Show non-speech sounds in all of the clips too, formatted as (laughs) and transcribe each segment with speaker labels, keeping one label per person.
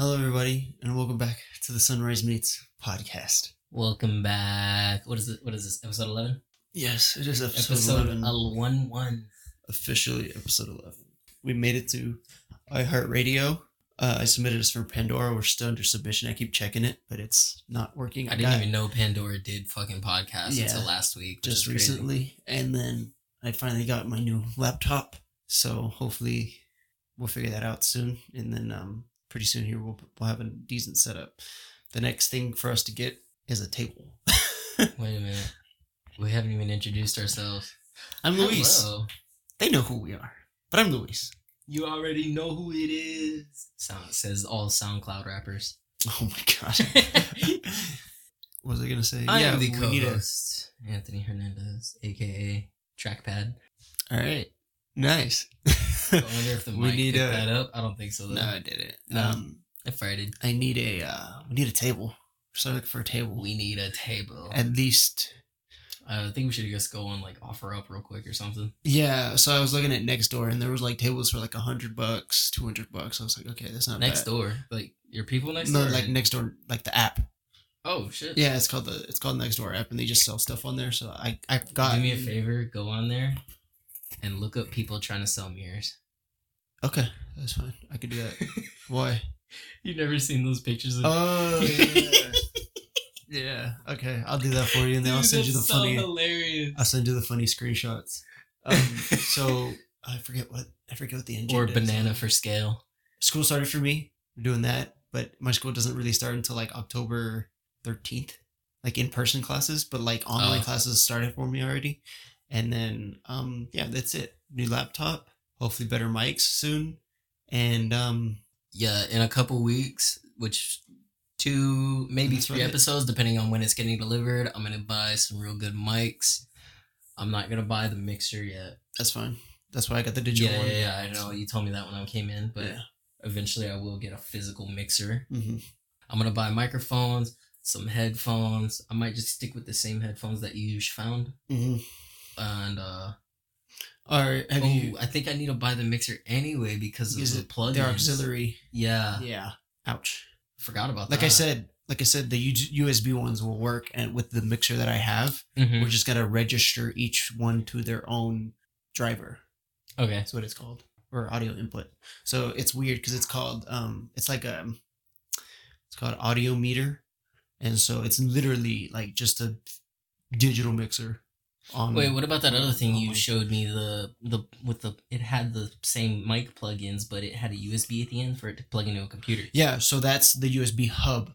Speaker 1: Hello, everybody, and welcome back to the Sunrise Meets podcast.
Speaker 2: Welcome back. What is it? What is this? Episode eleven.
Speaker 1: Yes, it is episode,
Speaker 2: Episode
Speaker 1: 11.
Speaker 2: el- one one.
Speaker 1: Officially, episode 11. We made it to iHeartRadio. Uh, I submitted this for Pandora. We're still under submission. I keep checking it, but it's not working.
Speaker 2: I didn't
Speaker 1: got
Speaker 2: even know Pandora did fucking podcasts
Speaker 1: Yeah.
Speaker 2: until last week.
Speaker 1: just recently, and then I finally got my new laptop. So hopefully, we'll figure that out soon, and then um, pretty soon here we'll we'll have a decent setup. The next thing for us to get is a table. (laughs)
Speaker 2: Wait a minute. We haven't even introduced ourselves.
Speaker 1: I'm Luis.
Speaker 2: Hello.
Speaker 1: They know who we are, but I'm Luis.
Speaker 2: You already know who it is. Sound says all SoundCloud rappers.
Speaker 1: Oh my god. (laughs) (laughs) what was I gonna say?
Speaker 2: I am the
Speaker 1: we need a-
Speaker 2: co-host, Anthony Hernandez, aka Trackpad.
Speaker 1: All right, nice.
Speaker 2: I wonder if the (laughs)
Speaker 1: We need
Speaker 2: picked
Speaker 1: a-
Speaker 2: that up. I don't think so. Though.
Speaker 1: no, I did it.
Speaker 2: No.
Speaker 1: Um,
Speaker 2: I farted.
Speaker 1: I need a uh, we need a table. So looking for a table.
Speaker 2: We need a table.
Speaker 1: At least,
Speaker 2: I think we should just go and like offer up real quick or something.
Speaker 1: yeah. So I was looking at next door, and there was like tables for like a hundred bucks, two hundred bucks. I was like, okay, that's not
Speaker 2: next
Speaker 1: bad.
Speaker 2: door, like your people next
Speaker 1: No,
Speaker 2: door.
Speaker 1: like next door, like the app.
Speaker 2: oh shit.
Speaker 1: Yeah, it's called the it's called Next Door app, and they just sell stuff on there. So I I've got
Speaker 2: Do me a favor, go on there and look up people trying to sell mirrors.
Speaker 1: Okay, that's fine. I could do that. (laughs) Why?
Speaker 2: You've never seen those pictures of
Speaker 1: Oh yeah. yeah. (laughs) Okay, I'll do that for you, and then I'll send you the funny.
Speaker 2: hilarious.
Speaker 1: I'll send you the funny screenshots. (laughs) Um, so I forget what I forget what the engine
Speaker 2: Or banana for scale.
Speaker 1: School started for me. Doing that, but my school doesn't really start until like October thirteenth, like in person classes. But like online
Speaker 2: Oh.
Speaker 1: classes started for me already, and then um yeah, that's it. New laptop, hopefully better mics soon, and um
Speaker 2: Yeah, in a couple weeks, which two maybe three
Speaker 1: right.
Speaker 2: episodes, depending on when it's getting delivered. I'm gonna buy some real good mics. I'm not gonna buy the mixer yet.
Speaker 1: that's fine. That's why I got the digital
Speaker 2: yeah,
Speaker 1: one.
Speaker 2: yeah, yeah, I know. You told me that when I came in, but
Speaker 1: yeah.
Speaker 2: eventually I will get a physical mixer.
Speaker 1: hmm
Speaker 2: I'm gonna buy microphones, some headphones. I might just stick with the same headphones that you found.
Speaker 1: hmm
Speaker 2: And uh
Speaker 1: All right. Have
Speaker 2: oh,
Speaker 1: you?
Speaker 2: I think I need to buy the mixer anyway because
Speaker 1: Is
Speaker 2: of the
Speaker 1: it
Speaker 2: plugins.
Speaker 1: They're auxiliary.
Speaker 2: Yeah,
Speaker 1: Yeah. Ouch.
Speaker 2: forgot about
Speaker 1: Like
Speaker 2: that.
Speaker 1: Like I said, like I said, the USB ones will work, and with the mixer that I have,
Speaker 2: Mhm.
Speaker 1: we're just gonna register each one to their own driver.
Speaker 2: Okay.
Speaker 1: That's what it's called, or audio input. So it's weird because it's called, um, it's like a, it's called audio meter, and so it's literally like just a digital mixer. On
Speaker 2: Wait, what about that other thing you showed me? The the with the it had the same mic plugins, but it had a USB at the end for it to plug into a computer.
Speaker 1: Yeah, so that's the USB hub.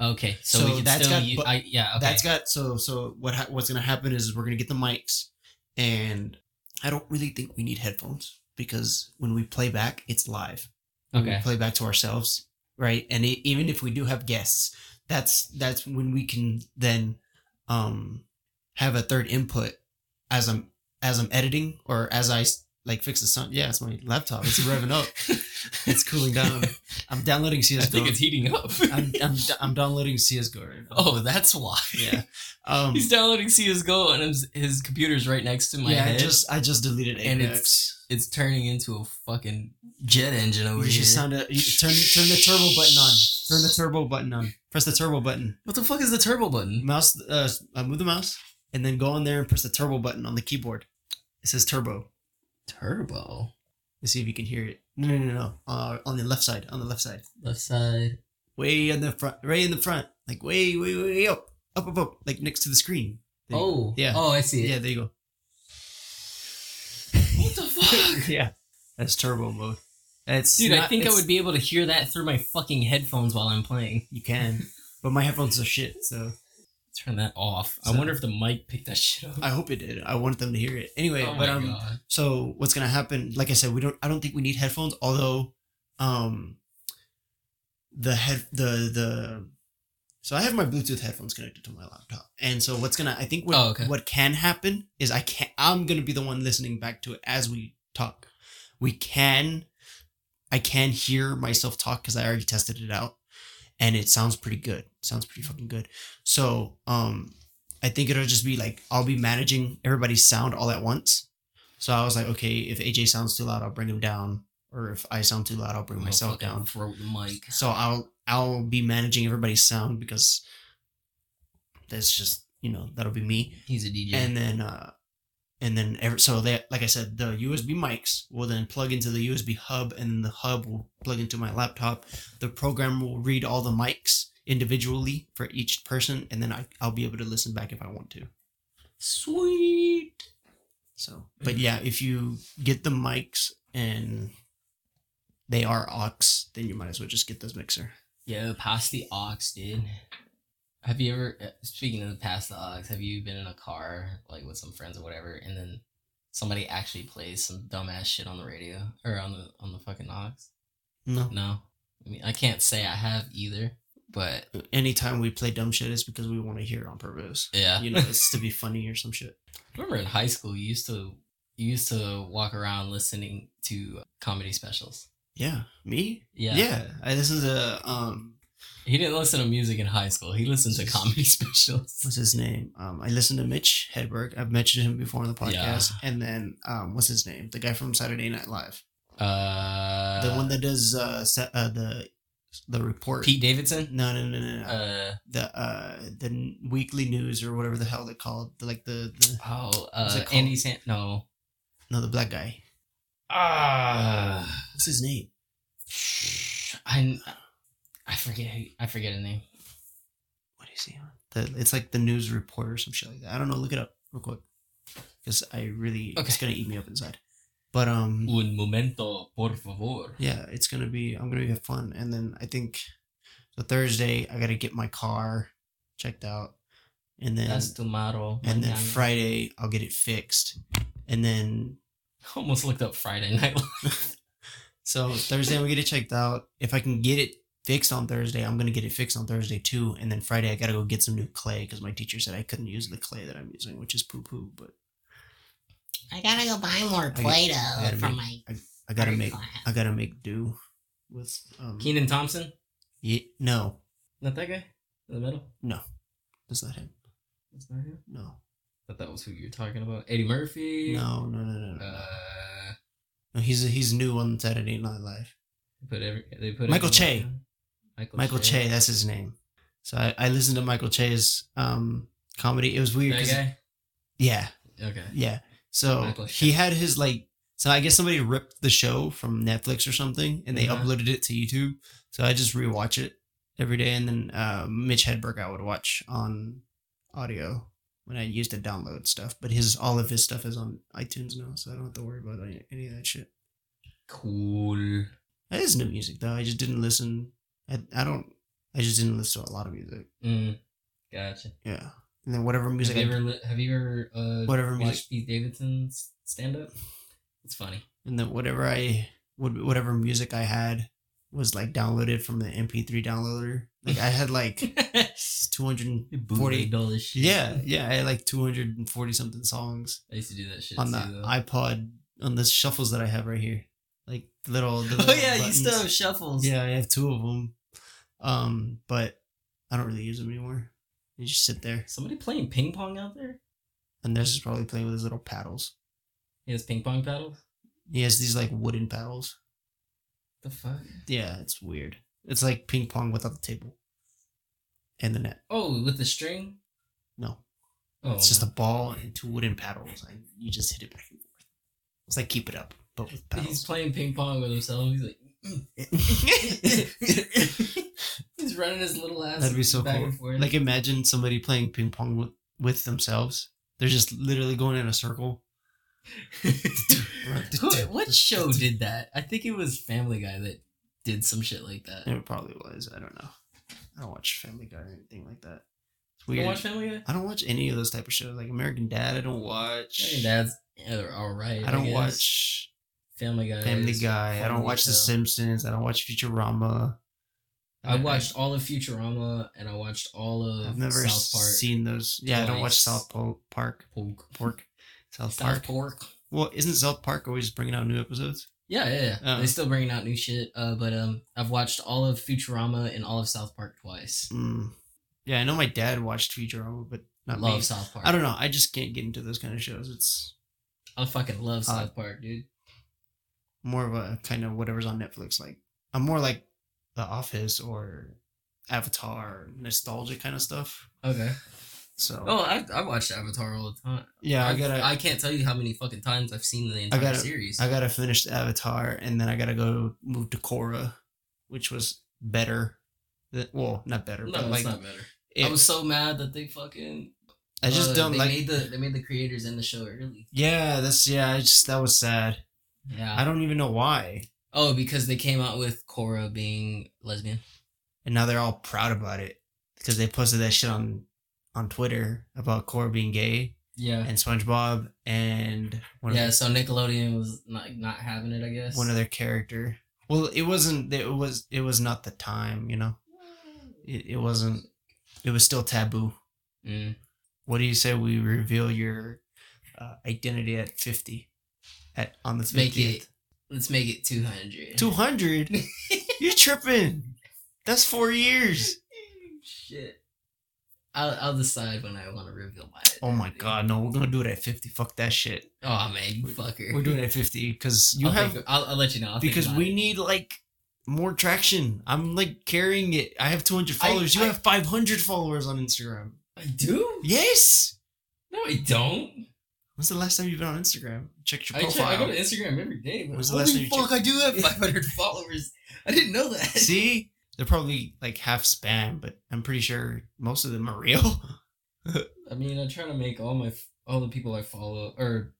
Speaker 2: Okay, so,
Speaker 1: So
Speaker 2: we can
Speaker 1: that's
Speaker 2: still
Speaker 1: got
Speaker 2: I, yeah. Okay.
Speaker 1: That's got so so what ha- what's gonna happen is we're gonna get the mics, and I don't really think we need headphones because when we play back, it's live.
Speaker 2: Okay.
Speaker 1: We play back to ourselves, right? And it, even if we do have guests, that's that's when we can then um have a third input as I'm as I'm editing or as I like fix the sun. Yeah, it's my laptop. It's revving up. (laughs) It's cooling down. I'm downloading
Speaker 2: I
Speaker 1: CS:GO.
Speaker 2: think it's heating up.
Speaker 1: I'm, I'm I'm downloading CS:GO right now.
Speaker 2: oh, that's why.
Speaker 1: yeah. (laughs) Um,
Speaker 2: He's downloading CS:GO and his, his computer's right next to my
Speaker 1: yeah, I just I just deleted
Speaker 2: And it's it's turning into a fucking jet engine over
Speaker 1: you
Speaker 2: here.
Speaker 1: sound a, you turn turn the turbo button on. Turn the turbo button on. Press the turbo button.
Speaker 2: what the fuck is the turbo button?
Speaker 1: Mouse uh, uh move the mouse and then go on there and press the turbo button on the keyboard. It says turbo.
Speaker 2: Turbo.
Speaker 1: Let's see if you can hear it. No no no no. Uh, on the left side. On the left side.
Speaker 2: Left side.
Speaker 1: Way in the front. Right in the front. Like way way way up up up up. Like next to the screen. There
Speaker 2: Oh.
Speaker 1: yeah.
Speaker 2: Oh, I see it.
Speaker 1: yeah. There you go.
Speaker 2: What the fuck? (laughs)
Speaker 1: yeah. That's turbo mode. It's
Speaker 2: Dude, I
Speaker 1: not-
Speaker 2: think I would be able to hear that through my fucking headphones while I'm playing.
Speaker 1: You can, but my headphones are shit. So
Speaker 2: Turn that off. I wonder if the mic picked that (laughs) shit up.
Speaker 1: I hope it did. I wanted them to hear it anyway.
Speaker 2: oh
Speaker 1: but um,
Speaker 2: god.
Speaker 1: so what's gonna happen? Like I said, we don't. I don't think we need headphones. Although, um, the head the the. So I have my Bluetooth headphones connected to my laptop, and so what's gonna? I think what
Speaker 2: Oh, okay.
Speaker 1: what can happen is I can I'm gonna be the one listening back to it as we talk. We can, I can hear myself talk because I already tested it out, and it sounds pretty good. Sounds pretty fucking good. So um, I think it'll just be like I'll be managing everybody's sound all at once. So I was like, okay, if AJ sounds too loud, I'll bring him down, or if I sound too loud, I'll bring myself down.
Speaker 2: Throat the mic.
Speaker 1: So I'll I'll be managing everybody's sound because that's just you know that'll be me.
Speaker 2: He's a DJ.
Speaker 1: And then uh and then every, so that like I said the USB mics will then plug into the USB hub and the hub will plug into my laptop. The program will read all the mics individually for each person and then I, I'll be able to listen back if I want to.
Speaker 2: Sweet.
Speaker 1: So, but yeah, if you get the mics and they are aux, then you might as well just get this mixer.
Speaker 2: Yeah, pass the aux, dude. Have you ever, uh, speaking of pass the aux, have you been in a car like with some friends or whatever, and then somebody actually plays some dumbass shit on the radio or on the on the fucking aux?
Speaker 1: No.
Speaker 2: No, I mean I can't say I have either, but
Speaker 1: Anytime we play dumb shit, it's because we want to hear it on purpose.
Speaker 2: yeah,
Speaker 1: You know, it's to be funny or some shit.
Speaker 2: remember in high school you used to you used to walk around listening to comedy specials.
Speaker 1: Yeah. Me?
Speaker 2: Yeah,
Speaker 1: Yeah. I is a um
Speaker 2: He didn't listen to music in high school. He listened to comedy (laughs) specials.
Speaker 1: what's his name? Um I listened to Mitch Hedberg. I've mentioned him before on the podcast. Yeah. And then um what's his name? The guy from Saturday Night Live.
Speaker 2: Uh,
Speaker 1: The one that does uh, set, uh the the report.
Speaker 2: Pete Davidson.
Speaker 1: No, no, no, no, no.
Speaker 2: Uh,
Speaker 1: the uh the weekly news or whatever the hell they called the, like the, the
Speaker 2: oh, uh. Andy San. No.
Speaker 1: no the black guy
Speaker 2: Ah,
Speaker 1: what's his name
Speaker 2: I I forget who- I forget his name.
Speaker 1: what is he on the it's like the news report or some shit like that i don't know look it up real quick because i really it's gonna eat me up inside but um
Speaker 2: Un momento, por favor.
Speaker 1: yeah it's gonna be i'm gonna have fun and then i think so thursday i gotta get my car checked out and then
Speaker 2: That's tomorrow.
Speaker 1: and then friday i'll get it fixed and then (laughs)
Speaker 2: Almost looked up Friday Night (laughs)
Speaker 1: So Thursday I'm gonna get it checked out. If I can get it fixed on Thursday, I'm gonna get it fixed on Thursday too. And then Friday I gotta go get some new clay because my teacher said I couldn't use the clay that I'm using, which is poo poo. But
Speaker 3: I gotta go buy more Play-Doh
Speaker 1: I gotta
Speaker 3: for
Speaker 1: make-
Speaker 3: my
Speaker 1: I gotta make
Speaker 3: class.
Speaker 1: I gotta make do with um.
Speaker 2: Kenan Thompson.
Speaker 1: Yeah, no,
Speaker 2: Not that guy in the middle.
Speaker 1: no, that's not him.
Speaker 2: That's not him.
Speaker 1: No,
Speaker 2: I thought that was who you were talking about. Eddie Murphy.
Speaker 1: no, no, no, no, no.
Speaker 2: Uh,
Speaker 1: no he's he's new on Saturday Night Live.
Speaker 2: they put every. They put
Speaker 1: Michael
Speaker 2: everybody
Speaker 1: Che.
Speaker 2: on. Michael,
Speaker 1: Michael Che, that's his name. So I, I listened to Michael Che's um comedy. It was weird.
Speaker 2: That
Speaker 1: 'cause-
Speaker 2: guy.
Speaker 1: Yeah,
Speaker 2: Okay.
Speaker 1: Yeah. So he had his like so I guess somebody ripped the show from Netflix or something and they
Speaker 2: Uh-huh.
Speaker 1: uploaded it to YouTube. So I just rewatch it every day and then uh Mitch Hedberg I would watch on audio when I used to download stuff. But his all of his stuff is on iTunes now, so I don't have to worry about any, any of that shit.
Speaker 2: Cool.
Speaker 1: That is new music though. I just didn't listen I, I don't I just didn't listen to a lot of music.
Speaker 2: Mm, gotcha.
Speaker 1: Yeah. And then whatever music
Speaker 2: have you
Speaker 1: I,
Speaker 2: ever have you ever uh,
Speaker 1: Whatever
Speaker 2: watched
Speaker 1: music-
Speaker 2: Pete Davidson's stand up? It's funny.
Speaker 1: and then whatever I would whatever music I had was like downloaded from the MP3 downloader. Like I had like (laughs) 240
Speaker 2: Bootleg all this shit.
Speaker 1: Yeah, yeah, I had like 240 something songs
Speaker 2: I used to do that shit
Speaker 1: on the
Speaker 2: though.
Speaker 1: iPod on the shuffles that I have right here. Like little, the (laughs)
Speaker 2: oh
Speaker 1: little
Speaker 2: yeah, you still have shuffles.
Speaker 1: Yeah, I have two of them. Um, but I don't really use them anymore. They just sit there,
Speaker 2: Somebody playing ping pong out there?
Speaker 1: and this is probably playing with his little paddles.
Speaker 2: He has ping pong paddles.
Speaker 1: He has these like wooden paddles.
Speaker 2: The fuck?
Speaker 1: Yeah, it's weird. It's like ping pong without the table and the net.
Speaker 2: Oh, with the string?
Speaker 1: No,
Speaker 2: Oh,
Speaker 1: it's just a ball and two wooden paddles, and you just hit it back and forth. It's like keep it up, but with paddles.
Speaker 2: He's playing ping pong with himself. He's like, he's running his little ass.
Speaker 1: That'd be so
Speaker 2: back
Speaker 1: cool. Like imagine somebody playing ping pong with, with themselves. They're just literally going in a circle. (laughs)
Speaker 2: Who- what show did that? I think it was Family Guy that did some shit like that.
Speaker 1: It probably was. I don't know. I don't watch Family Guy or anything like that. It's
Speaker 2: You
Speaker 1: weird.
Speaker 2: watch Family Guy?
Speaker 1: I don't watch any of those type of shows. Like American Dad, I don't watch.
Speaker 2: Your dad's yeah, all right.
Speaker 1: I don't
Speaker 2: guess.
Speaker 1: watch
Speaker 2: Family Guy.
Speaker 1: Family Guy. I don't watch
Speaker 2: as
Speaker 1: The. Simpsons. I don't watch Futurama.
Speaker 2: I watched all of Futurama and I watched all of
Speaker 1: I've never
Speaker 2: South Park.
Speaker 1: seen those. Yeah, I don't watch. South Po- Park.
Speaker 2: Pork.
Speaker 1: Pork. (laughs) South
Speaker 2: South
Speaker 1: Park.
Speaker 2: Park.
Speaker 1: Well, isn't South Park always bringing out new episodes?
Speaker 2: Yeah, yeah, yeah.
Speaker 1: Oh.
Speaker 2: They still bringing out new shit. Uh, but um, I've watched all of Futurama and all of South Park twice.
Speaker 1: Mm. Yeah, I know my dad watched Futurama, but not
Speaker 2: love
Speaker 1: me.
Speaker 2: South Park.
Speaker 1: I don't know. I just can't get into those kind of shows. It's
Speaker 2: I fucking love
Speaker 1: Uh,
Speaker 2: South Park, dude.
Speaker 1: More of a kind of whatever's on Netflix. Like I'm more like The Office or Avatar, nostalgia kind of stuff.
Speaker 2: Okay.
Speaker 1: So
Speaker 2: Oh, I I watched Avatar all the time.
Speaker 1: yeah, I
Speaker 2: I've-
Speaker 1: gotta
Speaker 2: I can't tell you how many fucking times I've seen the entire
Speaker 1: gotta-
Speaker 2: series.
Speaker 1: I gotta finish the Avatar, and then I gotta go move to Korra, which was better. Than, well, not better,
Speaker 2: no,
Speaker 1: but
Speaker 2: it's
Speaker 1: like
Speaker 2: not better.
Speaker 1: it-
Speaker 2: I was so mad that they fucking.
Speaker 1: I just
Speaker 2: uh,
Speaker 1: don't
Speaker 2: they
Speaker 1: like.
Speaker 2: Made the, they made the creators in the show early.
Speaker 1: yeah, that's yeah. I just that was sad.
Speaker 2: Yeah.
Speaker 1: I don't even know why,
Speaker 2: oh, because they came out with Korra being lesbian.
Speaker 1: and now they're all proud about it because they posted that shit on on Twitter about Korra being gay
Speaker 2: Yeah.
Speaker 1: and SpongeBob and one
Speaker 2: Yeah. So Nickelodeon was not not having it. I guess.
Speaker 1: one of their character. Well, it wasn't. It was. It was not the time. You know, it, it wasn't. It was still taboo.
Speaker 2: Mm.
Speaker 1: What do you say we reveal your uh, identity at fifty? At on the
Speaker 2: make
Speaker 1: fiftieth.
Speaker 2: it. Let's make it two hundred.
Speaker 1: Two hundred. (laughs) You're tripping. That's four years.
Speaker 2: Shit. I'll I'll decide when I want to reveal my.
Speaker 1: Oh my god, no, we're gonna do it at fifty. Fuck that shit.
Speaker 2: Oh man, you fucker.
Speaker 1: We're doing it at fifty because you
Speaker 2: I'll
Speaker 1: have
Speaker 2: think- I'll, I'll let you know. I'll
Speaker 1: because we
Speaker 2: it.
Speaker 1: need like more traction. I'm like carrying it. I have two hundred
Speaker 2: I-
Speaker 1: followers. you
Speaker 2: I-
Speaker 1: have five hundred followers on Instagram.
Speaker 2: I do.
Speaker 1: Yes.
Speaker 2: No, I don't.
Speaker 1: When's the last time you've been on Instagram? Check your
Speaker 2: I, check,
Speaker 1: profile.
Speaker 2: I go to Instagram every day.
Speaker 1: When's the last time you
Speaker 2: fuck, I do have (laughs) 500 followers. I didn't know that.
Speaker 1: See, they're probably like half spam, but I'm pretty sure most of them are real.
Speaker 2: I mean, I try to make all my all the people I follow or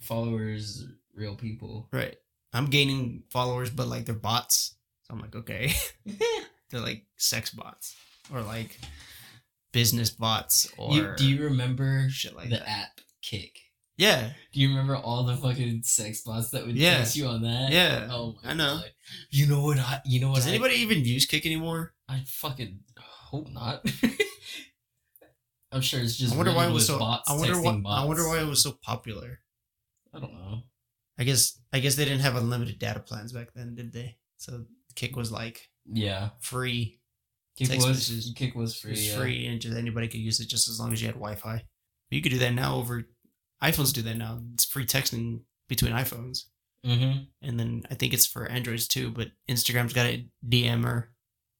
Speaker 2: followers real people.
Speaker 1: right. I'm gaining followers, but like they're bots. So I'm like, okay, (laughs) (laughs) they're like sex bots or like business bots or
Speaker 2: you, do you remember
Speaker 1: shit like
Speaker 2: the
Speaker 1: that.
Speaker 2: app Kik?
Speaker 1: Yeah,
Speaker 2: Do you remember all the fucking sex bots that would
Speaker 1: Yeah.
Speaker 2: you on that?
Speaker 1: Yeah,
Speaker 2: Oh my
Speaker 1: I know.
Speaker 2: God. You know what? I, you know what?
Speaker 1: Does
Speaker 2: I-
Speaker 1: anybody even use Kik anymore?
Speaker 2: I fucking hope not. (laughs) I'm sure it's just.
Speaker 1: I wonder why it was so.
Speaker 2: Bots
Speaker 1: I wonder why.
Speaker 2: texting
Speaker 1: I wonder why it was so popular.
Speaker 2: I don't know.
Speaker 1: I guess. I guess they didn't have unlimited data plans back then, did they? So Kik was like
Speaker 2: Yeah,
Speaker 1: free.
Speaker 2: Kik
Speaker 1: Text
Speaker 2: was
Speaker 1: messages.
Speaker 2: Kik was
Speaker 1: It
Speaker 2: free.
Speaker 1: was
Speaker 2: yeah.
Speaker 1: free, and just anybody could use it just as long as you had Wi-Fi. But you could do that now over iPhones. Do that now. It's free texting between iPhones,
Speaker 2: Mm-hmm.
Speaker 1: and then I think it's for Androids too. But Instagram's got a DM or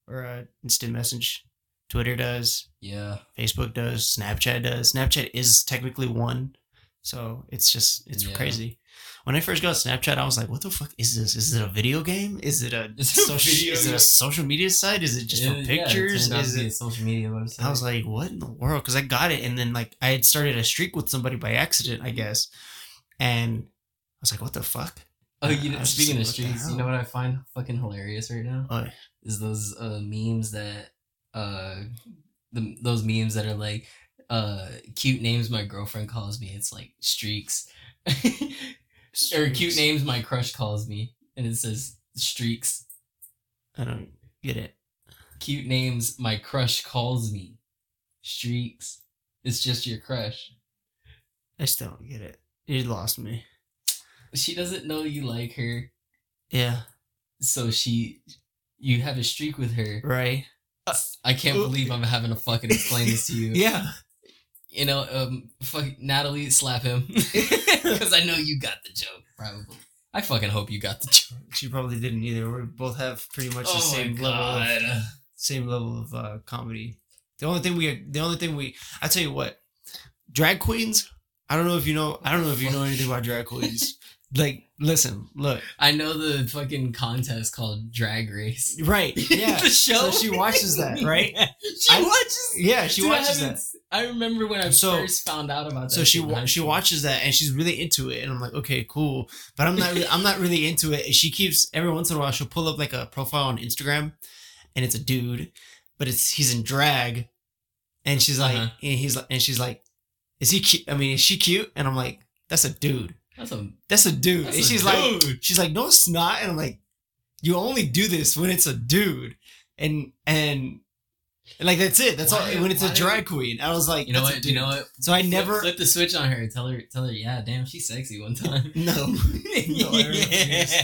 Speaker 1: or a instant message. Twitter does.
Speaker 2: Yeah.
Speaker 1: Facebook does. Snapchat does. Snapchat is technically one, so it's just it's
Speaker 2: Yeah.
Speaker 1: crazy. When I first got Snapchat, I was like, "What the fuck is this? Is it a video game? Is it a, (laughs)
Speaker 2: Is it a
Speaker 1: social? Is it a social media site? Is it just for
Speaker 2: Yeah,
Speaker 1: pictures?
Speaker 2: Yeah, it turned out
Speaker 1: is it?"
Speaker 2: a social media website.
Speaker 1: I was like, "What in the world?" Because I got it, and then like I had started a streak with somebody by accident, I guess, and I was like, "What the fuck?"
Speaker 2: oh, you know, speaking
Speaker 1: like,
Speaker 2: of streaks, you know what I find fucking hilarious right now
Speaker 1: Oh,
Speaker 2: is those uh, memes that uh, the those memes that are like uh cute names my girlfriend calls me. It's like streaks. (laughs) or cute names my crush calls me, and it says streaks.
Speaker 1: I don't get it.
Speaker 2: Cute names my crush calls me, streaks. It's just your crush.
Speaker 1: I still don't get it. You lost me.
Speaker 2: She doesn't know you like her,
Speaker 1: Yeah.
Speaker 2: so she, you have a streak with her.
Speaker 1: Right.
Speaker 2: I can't
Speaker 1: Uh,
Speaker 2: believe I'm having to fucking explain this to you. (laughs)
Speaker 1: Yeah.
Speaker 2: You know, um, fuck Natalie, slap him (laughs) (laughs) because I know you got the joke. Probably. I fucking hope you got the joke.
Speaker 1: She probably didn't either. We both have pretty much the same level of same level of uh, comedy. The only thing we the only thing we I tell you what, drag queens. I don't know if you know. I don't know if you know anything about drag queens. (laughs) like, listen, look,
Speaker 2: I know the fucking contest called Drag Race.
Speaker 1: right? Yeah.
Speaker 2: the show.
Speaker 1: So she watches that, right?
Speaker 2: She
Speaker 1: I-
Speaker 2: watches.
Speaker 1: Yeah, she
Speaker 2: Dude, I
Speaker 1: watches
Speaker 2: haven't
Speaker 1: that.
Speaker 2: I remember when I
Speaker 1: So-
Speaker 2: first found out about that.
Speaker 1: So she wa- she watches that and she's really into it, and I'm like, okay, cool. But I'm not. Really, I'm not really into it. She keeps every once in a while she'll pull up like a profile on Instagram, and it's a dude, but it's he's in drag, and she's like,
Speaker 2: Uh-huh.
Speaker 1: and he's like, and she's like, is he cute? I mean, is she cute? And I'm like, that's a dude.
Speaker 2: That's a.
Speaker 1: That's a dude.
Speaker 2: That's
Speaker 1: and she's like,
Speaker 2: dude.
Speaker 1: she's like, no, it's not. And I'm like, you only do this when it's a dude, and and. And, like that's it. That's
Speaker 2: Why-
Speaker 1: all. When it's a
Speaker 2: why-
Speaker 1: drag queen, I was like,
Speaker 2: You know what?
Speaker 1: dude.
Speaker 2: You know what?
Speaker 1: So I
Speaker 2: Flip-
Speaker 1: never.
Speaker 2: flip the switch on her. Tell her. Tell her. Yeah, damn, she's sexy. One time. (laughs)
Speaker 1: No. (laughs) No, I refuse.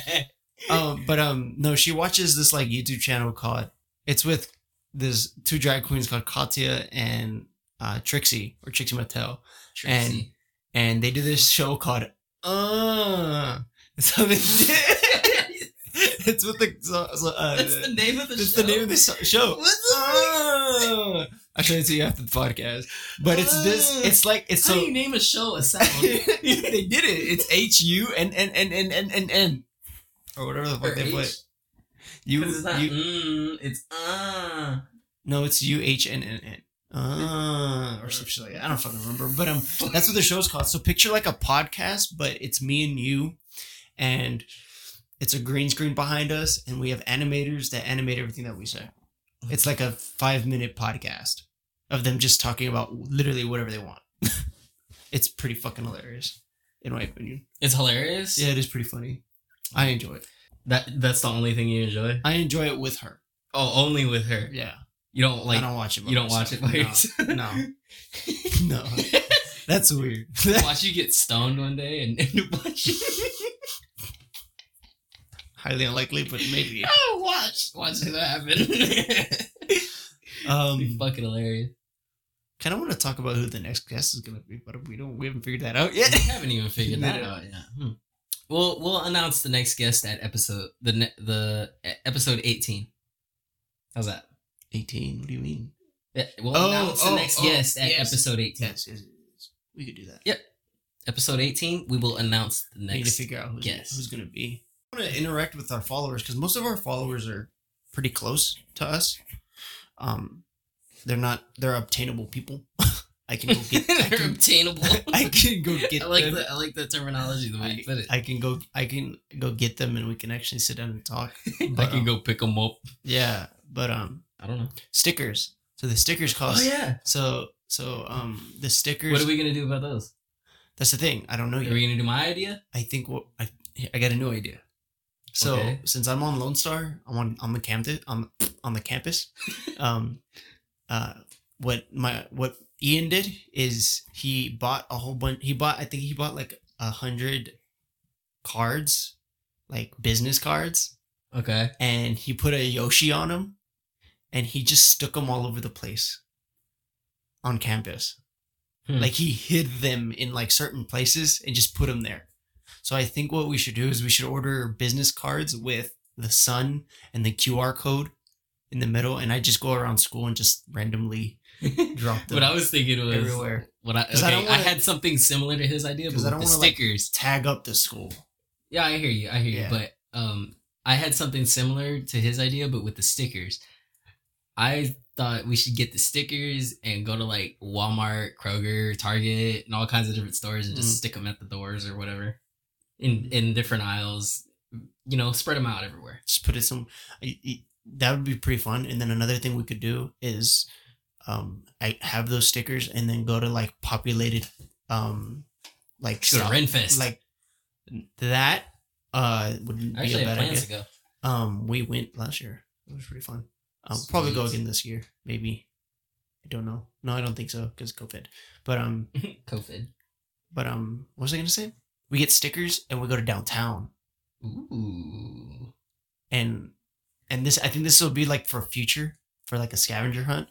Speaker 1: um, but um, no, she watches this like YouTube channel called. It's with this two drag queens called Katya and uh, Trixie or Trixie Mattel,
Speaker 2: Trixie.
Speaker 1: and they do this show called Uh. (laughs) So they (laughs) it's what the so, so, uh,
Speaker 2: That's the name of the
Speaker 1: it's
Speaker 2: show.
Speaker 1: the name of the so- show.
Speaker 2: What the
Speaker 1: Ah. I'll show it to you after the podcast. But it's this.
Speaker 2: Ah.
Speaker 1: It's like it's
Speaker 2: How
Speaker 1: so.
Speaker 2: do you name a show a sound? (laughs)
Speaker 1: they did it. It's H U N N N N N N N or whatever the fuck
Speaker 2: Or
Speaker 1: they
Speaker 2: H?
Speaker 1: put. You,
Speaker 2: it's not
Speaker 1: you
Speaker 2: mm, it's uh.
Speaker 1: no, it's U H N N N. Ah, or some shit like that. I don't fucking remember. But um, that's what the show's called. So picture like a podcast, but it's me and you, and it's a green screen behind us, and we have animators that animate everything that we say. Mm-hmm. It's like a five minute podcast of them just talking about literally whatever they want. (laughs) it's pretty fucking hilarious, in my opinion.
Speaker 2: It's hilarious.
Speaker 1: Yeah, it is pretty funny. I enjoy it.
Speaker 2: That that's the only thing you enjoy.
Speaker 1: I enjoy it with her.
Speaker 2: Oh, only with her.
Speaker 1: Yeah,
Speaker 2: You don't like.
Speaker 1: I don't watch it.
Speaker 2: You don't watch it by
Speaker 1: No, no, (laughs) no. That's weird.
Speaker 2: watch you get stoned one day and end up watching. (laughs)
Speaker 1: Highly unlikely, but maybe. (laughs)
Speaker 2: oh, watch, watch it happen. (laughs)
Speaker 1: Um,
Speaker 2: fucking hilarious.
Speaker 1: kind of want to talk about who the next guest is gonna be, but we don't. We haven't figured that out yet.
Speaker 2: We haven't even figured that (laughs) out yet. Hmm. We'll we'll announce the next guest at episode the ne- the episode eighteen. How's that?
Speaker 1: Eighteen. What do you mean?
Speaker 2: Yeah, we'll
Speaker 1: Oh,
Speaker 2: announce the
Speaker 1: oh,
Speaker 2: next
Speaker 1: oh,
Speaker 2: guest at
Speaker 1: yes.
Speaker 2: episode eighteen.
Speaker 1: Yes, yes, yes. We could do that. Yep.
Speaker 2: Episode eighteen, we will announce the
Speaker 1: We need to
Speaker 2: next.
Speaker 1: figure out who's,
Speaker 2: guest.
Speaker 1: who's gonna be. I want to interact with our followers because most of our followers are pretty close to us. Um, they're not. They're obtainable people. (laughs) I can go get. I (laughs)
Speaker 2: They're
Speaker 1: can,
Speaker 2: obtainable. (laughs)
Speaker 1: I can go get.
Speaker 2: I like
Speaker 1: them.
Speaker 2: the I like the terminology the way
Speaker 1: I,
Speaker 2: you put it.
Speaker 1: I can go. I can go get them, and we can actually sit down and talk.
Speaker 2: I can
Speaker 1: um,
Speaker 2: go pick them up.
Speaker 1: Yeah, but um,
Speaker 2: I don't know.
Speaker 1: stickers. So the stickers cost.
Speaker 2: Oh yeah.
Speaker 1: So so um, the stickers.
Speaker 2: What are we gonna do about those?
Speaker 1: that's the thing. I don't know yet.
Speaker 2: Are we gonna do my idea?
Speaker 1: I think what I I got a new idea. So
Speaker 2: Okay.
Speaker 1: since I'm on Lone Star, I'm on on the campus on on the campus. (laughs) um, uh, what my what Ian did is he bought a whole bunch. He bought I think he bought like a hundred cards, like business cards,
Speaker 2: Okay.
Speaker 1: and he put a Yoshi on them, and he just stuck them all over the place on campus.
Speaker 2: Hmm.
Speaker 1: Like he hid them in like certain places and just put them there. So I think what we should do is we should order business cards with the sun and the QR code in the middle, and I just go around school and just randomly (laughs) drop them
Speaker 2: what I was thinking was
Speaker 1: everywhere.
Speaker 2: What I
Speaker 1: 'Cause
Speaker 2: okay,
Speaker 1: I
Speaker 2: I,
Speaker 1: wanna-
Speaker 2: had something similar to his idea, but
Speaker 1: 'Cause
Speaker 2: with
Speaker 1: I
Speaker 2: the
Speaker 1: don't wanna, like-
Speaker 2: stickers.
Speaker 1: Tag up the school.
Speaker 2: yeah, I hear you. I hear
Speaker 1: Yeah.
Speaker 2: you. But um, I had something similar to his idea, but with the stickers. I thought we should get the stickers and go to like Walmart, Kroger, Target, and all kinds of different stores and just
Speaker 1: Mhm.
Speaker 2: stick them at the doors or whatever, in in different aisles. You know, spread them out everywhere.
Speaker 1: Just put it some. That would be pretty fun. And then another thing we could do is, um, I have those stickers and then go to like populated, um, like
Speaker 2: Go to Renfest.
Speaker 1: like that. Uh, wouldn't be
Speaker 2: actually
Speaker 1: a bad
Speaker 2: plans
Speaker 1: idea.
Speaker 2: to go.
Speaker 1: Um, we went last year. It was pretty fun. I'll probably go again this year, maybe. I don't know. No, I don't think so because COVID. But um, (laughs)
Speaker 2: COVID.
Speaker 1: but um, what was I gonna say? We get stickers and we go to downtown,
Speaker 2: Ooh.
Speaker 1: and and this I think this will be like for future for like a scavenger hunt.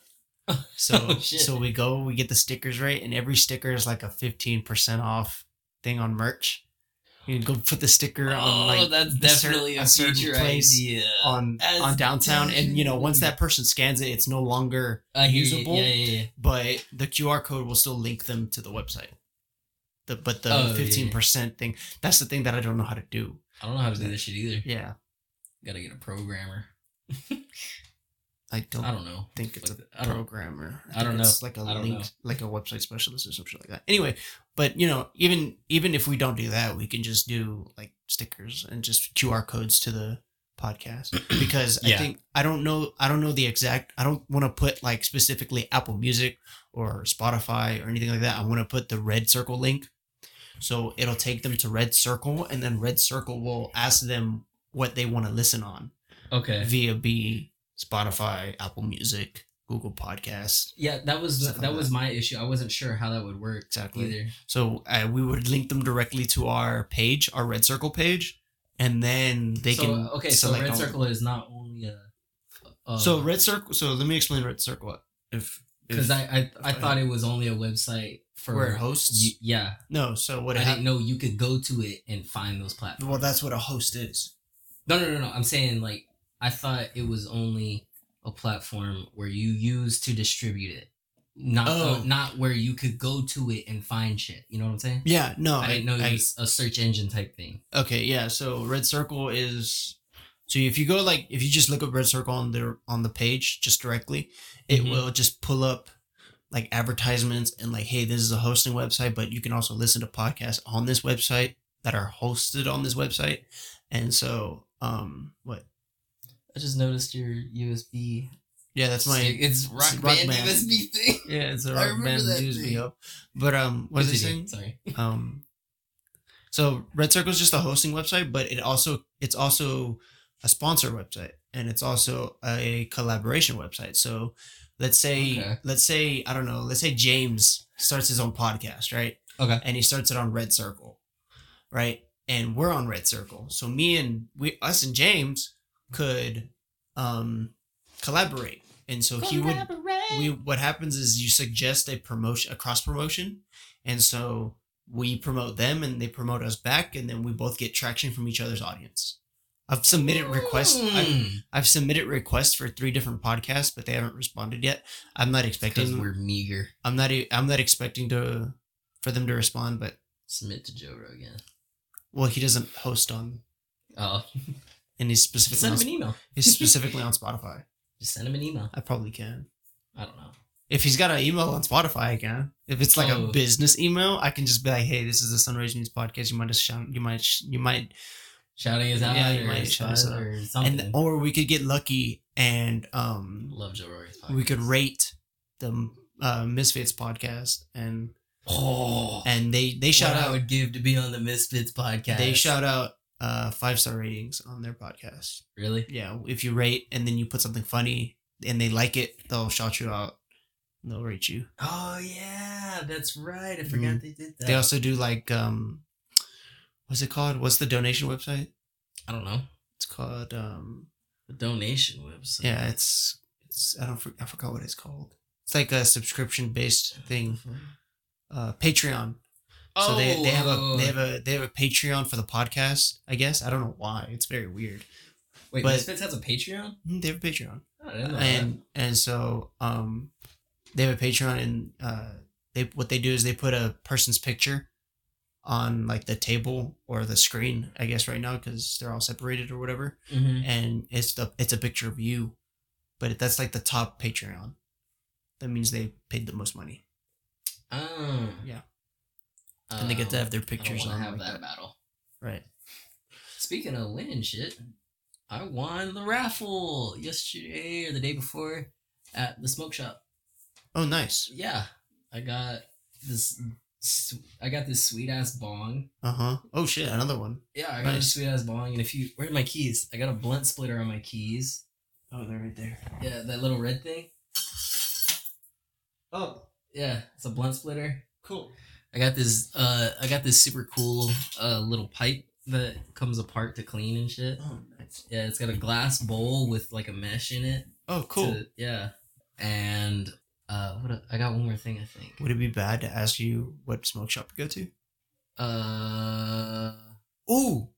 Speaker 1: (laughs) So
Speaker 2: Oh,
Speaker 1: so we go, we get the stickers right, and every sticker is like a fifteen percent off thing on merch. You can go put the sticker on
Speaker 2: oh,
Speaker 1: like
Speaker 2: that's
Speaker 1: a cer-
Speaker 2: definitely a,
Speaker 1: certain
Speaker 2: future
Speaker 1: place
Speaker 2: idea.
Speaker 1: on
Speaker 2: That's
Speaker 1: on downtown, and you know once that person scans it, it's no longer
Speaker 2: I hear you.
Speaker 1: usable.
Speaker 2: Yeah, yeah, yeah.
Speaker 1: but the QR code will still link them to the website. The but
Speaker 2: Oh,
Speaker 1: the
Speaker 2: yeah,
Speaker 1: fifteen percent thing that's the thing that I don't know how to do.
Speaker 2: I don't know how to do this shit either.
Speaker 1: Yeah,
Speaker 2: Gotta get a programmer. (laughs)
Speaker 1: I don't,
Speaker 2: I don't know.
Speaker 1: think it's a
Speaker 2: Like, I don't.
Speaker 1: programmer.
Speaker 2: I don't
Speaker 1: think
Speaker 2: know.
Speaker 1: It's like a
Speaker 2: I don't
Speaker 1: link,
Speaker 2: know.
Speaker 1: like a website specialist or some shit like that. Anyway, but you know, even even if we don't do that, we can just do like stickers and just QR codes to the podcast (clears throat) because I think I don't know I don't know the exact I don't want to put like specifically Apple Music or Spotify or anything like that. I want to put the red circle link. So it'll take them to Red Circle and then Red Circle will ask them what they want to listen on
Speaker 2: Okay.
Speaker 1: via B, Spotify, Apple Music, Google Podcasts.
Speaker 2: Yeah, that was
Speaker 1: like
Speaker 2: that was
Speaker 1: that.
Speaker 2: my issue. I wasn't sure how that would work
Speaker 1: Exactly.
Speaker 2: either.
Speaker 1: So uh, we would link them directly to our page, our Red Circle page, and then they
Speaker 2: so,
Speaker 1: can.
Speaker 2: okay, so Red Circle is not only a. Uh,
Speaker 1: So Red Circle. So let me explain Red Circle. If
Speaker 2: because
Speaker 1: if-
Speaker 2: I I, I thought it was only a website for
Speaker 1: Where hosts?
Speaker 2: You, yeah,
Speaker 1: No, so what
Speaker 2: I
Speaker 1: happened?
Speaker 2: didn't know you could go to it and find those platforms.
Speaker 1: Well, that's what a host is.
Speaker 2: No, no, no, no. I'm saying like I thought it was only a platform where you use to distribute it, not
Speaker 1: Oh.
Speaker 2: uh, not where you could go to it and find shit. You know what I'm saying?
Speaker 1: Yeah, no,
Speaker 2: I didn't know it was a search engine type thing.
Speaker 1: Okay, yeah. So Red Circle is so if you go like if you just look up Red Circle on the on the page just directly, it
Speaker 2: Mhm.
Speaker 1: will just pull up like advertisements and like, hey, this is a hosting website, but you can also listen to podcasts on this website that are hosted on this website. And so, um, what?
Speaker 2: I just noticed your USB.
Speaker 1: Yeah, that's my.
Speaker 2: It's rock,
Speaker 1: it's Rock
Speaker 2: band
Speaker 1: Band.
Speaker 2: USB thing.
Speaker 1: yeah, it's a rock band USB hub. (laughs) But um, what is it saying?
Speaker 2: Sorry. (laughs)
Speaker 1: um so red circle is just a hosting website but it also it's also a sponsor website and it's also a collaboration website so let's say
Speaker 2: Okay.
Speaker 1: let's say i don't know let's say james starts his own podcast right?
Speaker 2: Okay.
Speaker 1: and he starts it on red circle right? And we're on red circle. So me and we us and james could um collaborate. And so he would we what happens is you suggest a promotion a cross promotion. And so we promote them and they promote us back. And then we both get traction from each other's audience i've submitted requests I've,
Speaker 2: Mm.
Speaker 1: I've submitted requests for three different podcasts but they haven't responded yet i'm not
Speaker 2: because
Speaker 1: expecting
Speaker 2: we're meager.
Speaker 1: i'm not i'm not expecting to for them to respond but
Speaker 2: Submit to Joe Rogan.
Speaker 1: well he doesn't host on
Speaker 2: Oh, (laughs)
Speaker 1: and he's specifically
Speaker 2: send
Speaker 1: on,
Speaker 2: him an email.
Speaker 1: he's (laughs) specifically on spotify
Speaker 2: Just send him an email.
Speaker 1: i probably can
Speaker 2: I don't know.
Speaker 1: If he's got an email on Spotify, I can. If it's like
Speaker 2: Oh.
Speaker 1: a business email, I can just be like, "Hey, this is the Sunrise News podcast. You might just shout. You might. You might."
Speaker 2: Shouting us out
Speaker 1: Yeah, you
Speaker 2: or,
Speaker 1: might shout out.
Speaker 2: or something.
Speaker 1: And or we could get lucky and um
Speaker 2: Love Joe Rogan's podcast.
Speaker 1: we could rate the uh, Misfits podcast and
Speaker 2: Oh,
Speaker 1: and they they shout
Speaker 2: what I
Speaker 1: out
Speaker 2: would give to be on the Misfits podcast.
Speaker 1: they shout out uh five star ratings on their podcast.
Speaker 2: really.
Speaker 1: Yeah, if you rate and then you put something funny and they like it, they'll shout you out. They'll rate you.
Speaker 2: Oh yeah, that's right. I forgot
Speaker 1: Mhm.
Speaker 2: they did that.
Speaker 1: They also do like um what's it called? What's the donation website?
Speaker 2: I don't know
Speaker 1: It's called um
Speaker 2: the donation website.
Speaker 1: yeah, it's it's I don't I forgot what it's called. It's like a subscription based thing. Uh Patreon. So they, they have a
Speaker 2: Oh,
Speaker 1: they have a they have a Patreon for the podcast, I guess. I don't know why. It's very weird.
Speaker 2: wait.
Speaker 1: but-
Speaker 2: Misfits has a Patreon.
Speaker 1: Mm, They have a Patreon.
Speaker 2: Oh, I didn't know
Speaker 1: and and so um they have a patreon and uh they what they do is they put a person's picture on like the table or the screen i guess right now because they're all separated or whatever.
Speaker 2: Mhm.
Speaker 1: and it's the it's a picture of you but that's like the top patreon that means they paid the most money
Speaker 2: Oh
Speaker 1: Yeah. and they get to have their pictures on
Speaker 2: have
Speaker 1: like
Speaker 2: that
Speaker 1: that.
Speaker 2: battle.
Speaker 1: right
Speaker 2: Speaking of winning shit, I won the raffle yesterday or the day before at the smoke shop.
Speaker 1: oh nice
Speaker 2: Yeah, I got this. S- I got this sweet ass bong.
Speaker 1: uh-huh oh shit another one
Speaker 2: Yeah, I got a sweet ass bong, and if you where are my keys? I got a blunt splitter on my keys.
Speaker 1: oh they're right there
Speaker 2: Yeah, that little red thing.
Speaker 1: oh
Speaker 2: Yeah, it's a blunt splitter.
Speaker 1: cool
Speaker 2: I got this. Uh, I got this super cool uh little pipe that comes apart to clean and shit.
Speaker 1: oh nice
Speaker 2: Yeah, it's got a glass bowl with like a mesh in it.
Speaker 1: oh cool
Speaker 2: to- yeah, and uh, what? a- I got one more thing. I think.
Speaker 1: would it be bad to ask you what smoke shop you go to
Speaker 2: Uh,
Speaker 1: Ooh,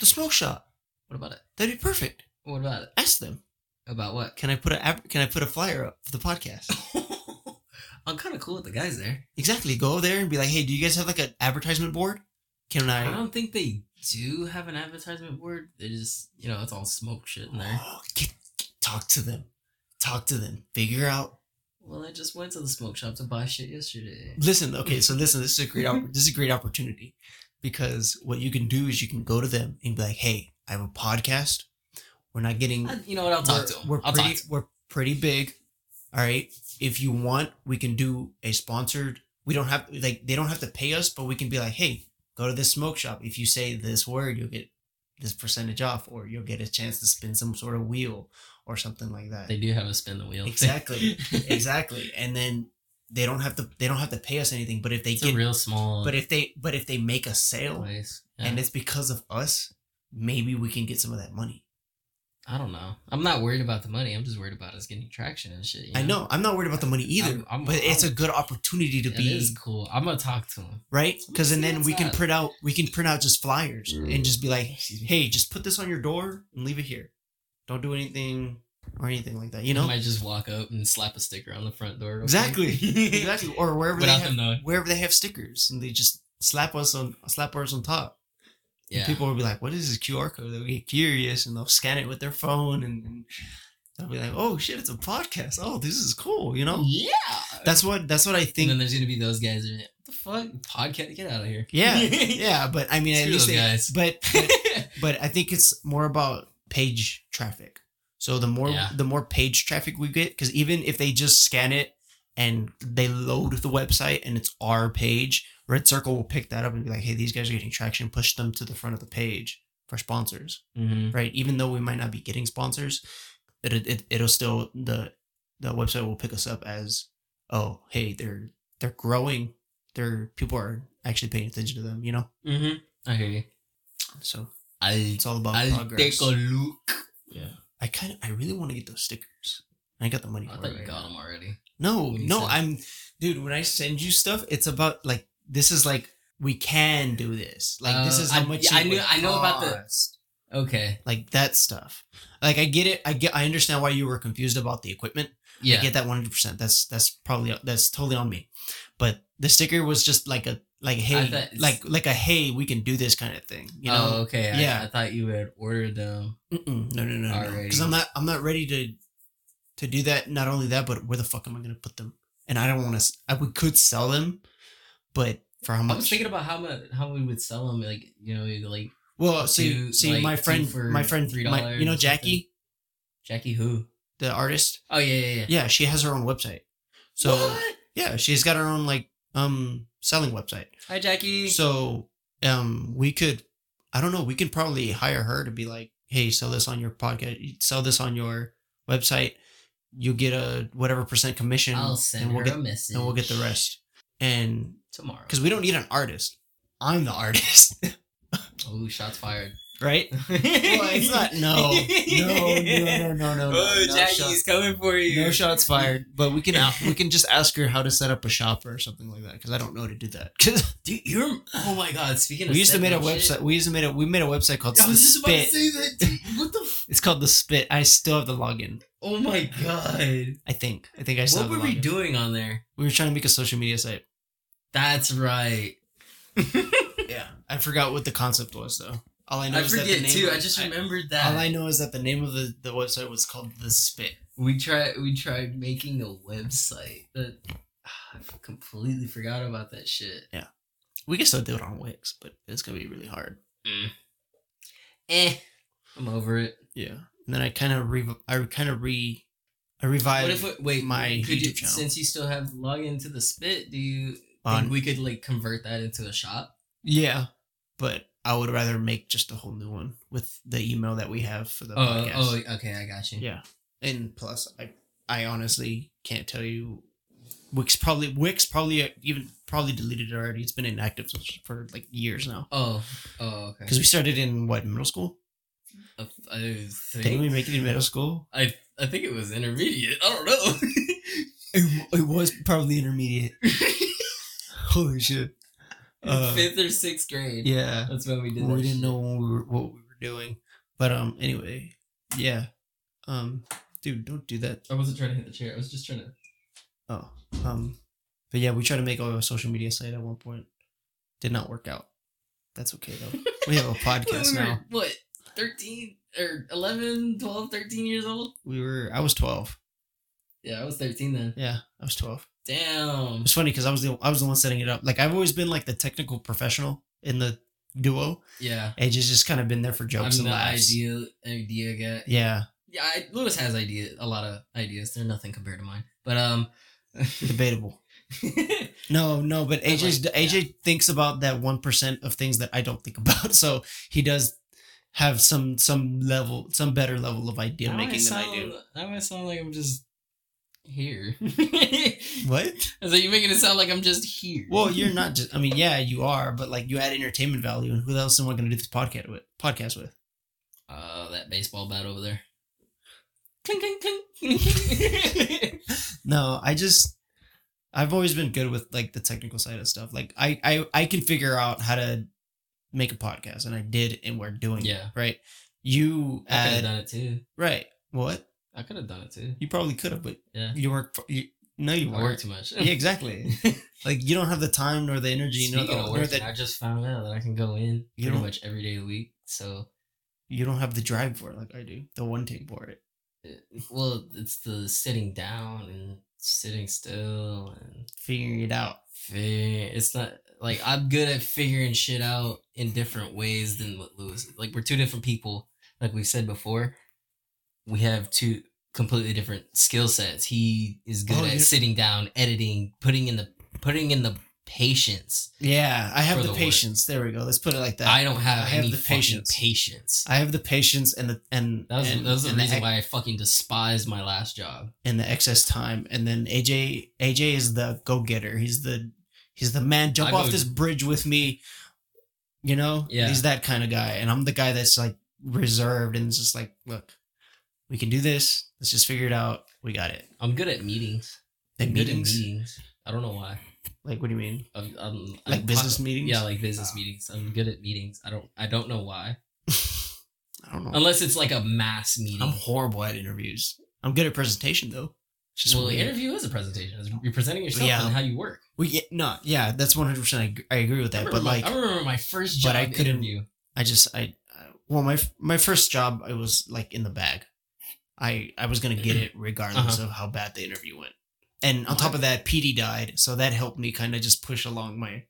Speaker 1: the smoke shop.
Speaker 2: what about it?
Speaker 1: That'd be perfect.
Speaker 2: What about it?
Speaker 1: Ask them.
Speaker 2: About what?
Speaker 1: Can I put a Can I put a flyer up for the podcast? (laughs)
Speaker 2: I'm kind of cool with the guys there.
Speaker 1: exactly. Go there and be like, hey, do you guys have like an advertisement board? Can
Speaker 2: I
Speaker 1: I?
Speaker 2: don't think they do have an advertisement board. They just, you know, it's all smoke shit in there.
Speaker 1: Oh, get, get- talk to them. Talk to them. Figure out.
Speaker 2: Well, I just went to the smoke shop to buy shit yesterday.
Speaker 1: Listen. Okay. So listen. This is a great. opp- (laughs) this is a great opportunity because what you can do is you can go to them and be like, hey, I have a podcast. We're not getting.
Speaker 2: I- you know what? I'll talk to them.
Speaker 1: We're
Speaker 2: I'll
Speaker 1: pretty,
Speaker 2: talk to 'em.
Speaker 1: we're pretty big. All right. If you want, we can do a sponsored. We don't have like they don't have to pay us, but we can be like, hey, go to this smoke shop. If you say this word, you'll get this percentage off, or you'll get a chance to spin some sort of wheel or something like that.
Speaker 2: They do have a spin the wheel.
Speaker 1: Exactly. (laughs) exactly. And then they don't have to they don't have to pay us anything. But if they
Speaker 2: it's
Speaker 1: get
Speaker 2: real small
Speaker 1: but if they but if they make a sale.
Speaker 2: Yeah.
Speaker 1: and it's because of us, maybe we can get some of that money.
Speaker 2: I don't know. I'm not worried about the money. I'm just worried about us getting traction and shit. you
Speaker 1: I know. I'm not worried about the money either,
Speaker 2: I'm- I'm-
Speaker 1: but it's a
Speaker 2: I'm-
Speaker 1: good opportunity to
Speaker 2: It
Speaker 1: be
Speaker 2: is cool. I'm gonna talk to him.
Speaker 1: right because and then we can
Speaker 2: up.
Speaker 1: print out we can print out just flyers and just be like hey just put this on your door and leave it here don't do anything or anything like that you
Speaker 2: I
Speaker 1: know
Speaker 2: might just walk up and slap a sticker on the front door.
Speaker 1: exactly (laughs) exactly or wherever they have, wherever they have stickers and they just slap us on slap ours on top And
Speaker 2: Yeah.
Speaker 1: people will be like what is this qr code they'll get curious and they'll scan it with their phone and, and they'll be like oh shit it's a podcast oh this is cool you know
Speaker 2: Yeah.
Speaker 1: that's what that's what i
Speaker 2: and
Speaker 1: think
Speaker 2: then there's gonna be those guys. That are like, what the fuck? Podcast? Get out of here.
Speaker 1: yeah (laughs) yeah but i mean at
Speaker 2: Screw
Speaker 1: least
Speaker 2: those
Speaker 1: they,
Speaker 2: guys.
Speaker 1: but, but (laughs) but I think it's more about page traffic. So the more
Speaker 2: Yeah.
Speaker 1: the more page traffic we get, because even if they just scan it and they load the website and it's our page, Red Circle will pick that up and be like, "Hey, these guys are getting traction. Push them to the front of the page for sponsors."
Speaker 2: Mhm.
Speaker 1: Right? Even though we might not be getting sponsors, it, it it'll still the the website will pick us up as, "Oh, hey, they're they're growing. They're people are actually paying attention to them." You know.
Speaker 2: Mm-hmm. I hear you.
Speaker 1: So
Speaker 2: I
Speaker 1: it's all about
Speaker 2: I'll
Speaker 1: progress.
Speaker 2: take a look.
Speaker 1: Yeah. I kind of, I really want to get those stickers. I got the money
Speaker 2: I
Speaker 1: for
Speaker 2: thought you
Speaker 1: right
Speaker 2: got
Speaker 1: now.
Speaker 2: them already.
Speaker 1: No, no,
Speaker 2: said-
Speaker 1: I'm, dude. When I send you stuff, it's about like this is like we can do this. Like this
Speaker 2: Uh,
Speaker 1: is how
Speaker 2: I-
Speaker 1: much.
Speaker 2: yeah, I knew- I know about the- Okay.
Speaker 1: like that stuff. Like I get it. I get. I understand why you were confused about the equipment.
Speaker 2: Yeah.
Speaker 1: I get that one hundred percent. That's that's probably that's totally on me. But the sticker was just like a like hey like like a hey we can do this kind of thing. You know.
Speaker 2: oh, okay. I-
Speaker 1: Yeah.
Speaker 2: I, thought you had ordered them.
Speaker 1: Mm-mm, no, no, no, no. Because I'm not, I'm not ready to, to do that. Not only that, but where the fuck am I gonna put them? And I don't want to. I we could sell them, but for how much I
Speaker 2: was thinking about how much how we would sell them. Like you know, like
Speaker 1: well, see,
Speaker 2: two-
Speaker 1: see,
Speaker 2: like,
Speaker 1: my friend,
Speaker 2: for
Speaker 1: my friend,
Speaker 2: $3
Speaker 1: my, you know, Jackie,
Speaker 2: Jackie who?
Speaker 1: the artist.
Speaker 2: Oh yeah, yeah, yeah.
Speaker 1: Yeah, she has her own website. So
Speaker 2: What?
Speaker 1: yeah, she's got her own like um selling website.
Speaker 2: Hi, Jackie.
Speaker 1: So um we could, I don't know, we can probably hire her to be like, hey, sell this on your podcast, sell this on your website. You get a whatever percent commission,
Speaker 2: I'll send
Speaker 1: and we'll
Speaker 2: her
Speaker 1: get
Speaker 2: a message.
Speaker 1: and we'll get the rest. And
Speaker 2: tomorrow.
Speaker 1: because we don't need an artist, I'm the artist,
Speaker 2: Oh, shots fired.
Speaker 1: Right? (laughs) Well, it's not. No, no, no, no, no, no.
Speaker 2: Oh,
Speaker 1: no
Speaker 2: Jackie's coming for you.
Speaker 1: no shots fired. But we can (laughs) we can just ask her how to set up a shop or something like that because I don't know how to do that. (laughs)
Speaker 2: Dude, you're. Oh my God. Speaking of,
Speaker 1: we used to make a website.
Speaker 2: shit-
Speaker 1: We used to make a we made a website called
Speaker 2: I was just about
Speaker 1: Spit.
Speaker 2: to say that. Dude. What the? F-
Speaker 1: It's called the Spit. I still have the login.
Speaker 2: oh my God.
Speaker 1: I think. I think I still
Speaker 2: What were we doing on there?
Speaker 1: We were trying to make a social media site.
Speaker 2: That's right.
Speaker 1: Yeah, I forgot what the concept was though. All I know
Speaker 2: I
Speaker 1: is that the
Speaker 2: forget
Speaker 1: name
Speaker 2: too.
Speaker 1: of-
Speaker 2: I just remembered that.
Speaker 1: All I know is that the name of the, the website was called the Spit.
Speaker 2: we tried. We tried making a website, but I completely forgot about that shit.
Speaker 1: Yeah, we can still do it on Wix, but it's gonna be really hard.
Speaker 2: Eh, I'm over it.
Speaker 1: Yeah. And then I kind of re I kind of re I revived
Speaker 2: What if we, wait?
Speaker 1: my
Speaker 2: could you,
Speaker 1: YouTube channel.
Speaker 2: since you still have login to the spit, do you think we could like convert that into a shop?
Speaker 1: yeah, but I would rather make just a whole new one with the email that we have for the
Speaker 2: Oh,
Speaker 1: podcast.
Speaker 2: oh, okay, I got you.
Speaker 1: Yeah. And plus, I I honestly can't tell you. Wix probably Wix probably uh, even probably deleted it already. It's been inactive for like years now.
Speaker 2: Oh, oh, okay.
Speaker 1: Because we started in what middle school?
Speaker 2: I, I think,
Speaker 1: Didn't we make it in middle school?
Speaker 2: I I think it was intermediate. I don't know. (laughs)
Speaker 1: It, it was probably intermediate. (laughs) Holy shit! Uh,
Speaker 2: Fifth or sixth grade.
Speaker 1: Yeah,
Speaker 2: That's when we did.
Speaker 1: we didn't
Speaker 2: shit.
Speaker 1: know what we were, what we were doing. But um, anyway, yeah, um, dude, don't do that.
Speaker 2: I wasn't trying to hit the chair. I was just trying to.
Speaker 1: Oh, um, but yeah, we tried to make a social media site at one point. Did not work out. That's okay though. We have a (laughs) podcast
Speaker 2: we were,
Speaker 1: now.
Speaker 2: What? 13 or 11, 12, 13 years old?
Speaker 1: We were. I was twelve.
Speaker 2: Yeah, I was 13 then.
Speaker 1: Yeah, I was twelve.
Speaker 2: Damn.
Speaker 1: It's funny because I was the I was the one setting it up. Like I've always been like the technical professional in the duo.
Speaker 2: Yeah.
Speaker 1: And just just kind of been there for jokes
Speaker 2: I'm
Speaker 1: and
Speaker 2: the
Speaker 1: laughs.
Speaker 2: idea idea guy.
Speaker 1: Yeah,
Speaker 2: Yeah, I, Luis has idea a lot of ideas. They're nothing compared to mine. But um (laughs)
Speaker 1: debatable. (laughs) No, no, but AJ
Speaker 2: like-
Speaker 1: AJ thinks about that one percent of things that I don't think (laughs) about. So he does have some some level, some better level of idea
Speaker 2: Now
Speaker 1: making than I
Speaker 2: sound-
Speaker 1: do.
Speaker 2: Now I sound like I'm just here. (laughs)
Speaker 1: What?
Speaker 2: I was like, you're making it sound like I'm just here.
Speaker 1: Well, you're not just. I mean, yeah, you are, but like you add entertainment value, and who else am I going to do this podcast with? Podcast with?
Speaker 2: Uh, that baseball bat over there. clink, clink, clink, clink. (laughs)
Speaker 1: No, I just I've always been good with like the technical side of stuff. Like I I I can figure out how to make a podcast, and I did, and we're doing it.
Speaker 2: Yeah.
Speaker 1: Right. You
Speaker 2: I could have
Speaker 1: add
Speaker 2: done it too.
Speaker 1: right. What
Speaker 2: I could have done it too.
Speaker 1: you probably could have, but
Speaker 2: Yeah.
Speaker 1: you weren't. You, no, you
Speaker 2: I work too much.
Speaker 1: Yeah, exactly. (laughs) like you don't have the time nor the energy nor,
Speaker 2: Speaking
Speaker 1: the,
Speaker 2: of
Speaker 1: nor
Speaker 2: working, I just found out that I can go in
Speaker 1: You
Speaker 2: pretty much every day of the week. So,
Speaker 1: you don't have the drive for it like I do. The one take for it.
Speaker 2: it, well, it's the sitting down and sitting still and
Speaker 1: Figuring it out.
Speaker 2: fig- It's not like I'm good at figuring shit out in different ways than what Luis. Like we're two different people. Like we said before, we have two completely different skill sets. He is good
Speaker 1: Oh,
Speaker 2: at sitting down, editing, putting in the putting in the patience.
Speaker 1: Yeah, I have the,
Speaker 2: the work.
Speaker 1: patience. There we go. Let's put it like that.
Speaker 2: I don't have
Speaker 1: I have the patience.
Speaker 2: patience.
Speaker 1: I have the patience and the and
Speaker 2: That was,
Speaker 1: and,
Speaker 2: that was the reason
Speaker 1: ex-
Speaker 2: why I fucking despise my last job.
Speaker 1: and the excess time. And then AJ AJ is the go getter. He's the he's the man. Jump
Speaker 2: I
Speaker 1: off
Speaker 2: go-
Speaker 1: this bridge with me. You know,
Speaker 2: Yeah.
Speaker 1: He's that kind of guy, and I'm the guy that's like reserved and just like, look, we can do this. Let's just figure it out. We got it.
Speaker 2: I'm good at meetings.
Speaker 1: And
Speaker 2: I'm good at
Speaker 1: meetings,
Speaker 2: meetings. I don't know why.
Speaker 1: like, what do you mean?
Speaker 2: I'm, I'm,
Speaker 1: Like
Speaker 2: I'm
Speaker 1: business meetings?
Speaker 2: Yeah, like business meetings. I'm good at meetings. I don't. I don't know why. (laughs)
Speaker 1: I don't know.
Speaker 2: Unless it's like a mass meeting.
Speaker 1: I'm horrible at interviews. I'm good at presentation though. It's just
Speaker 2: well, the interview is a presentation. You're presenting yourself
Speaker 1: Yeah.
Speaker 2: and how you work.
Speaker 1: Well, yeah, no, yeah, that's 100. percent I, I agree with that. But
Speaker 2: my,
Speaker 1: like,
Speaker 2: I remember my first job
Speaker 1: but I couldn't-
Speaker 2: interview.
Speaker 1: I just I uh, well my my first job I was like in the bag. I I was gonna get it regardless
Speaker 2: Uh-huh.
Speaker 1: of how bad the interview went. And on top of that, PD died, so that helped me kind of just push along my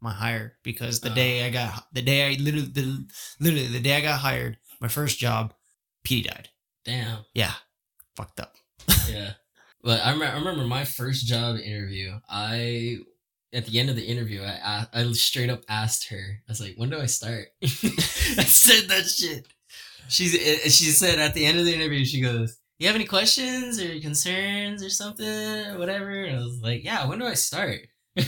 Speaker 1: my hire because the
Speaker 2: Uh.
Speaker 1: day I got the day I literally the, literally the day I got hired, my first job, PD died.
Speaker 2: Damn.
Speaker 1: Yeah, fucked up.
Speaker 2: yeah. But I, I remember my first job interview. I at the end of the interview, i i straight up asked her. I was like, "When do I start?" (laughs) I said that shit. She's eh, she said at the end of the interview, she goes, "You have any questions or concerns or something or whatever?" And I was like, "Yeah, when do I start?" (laughs)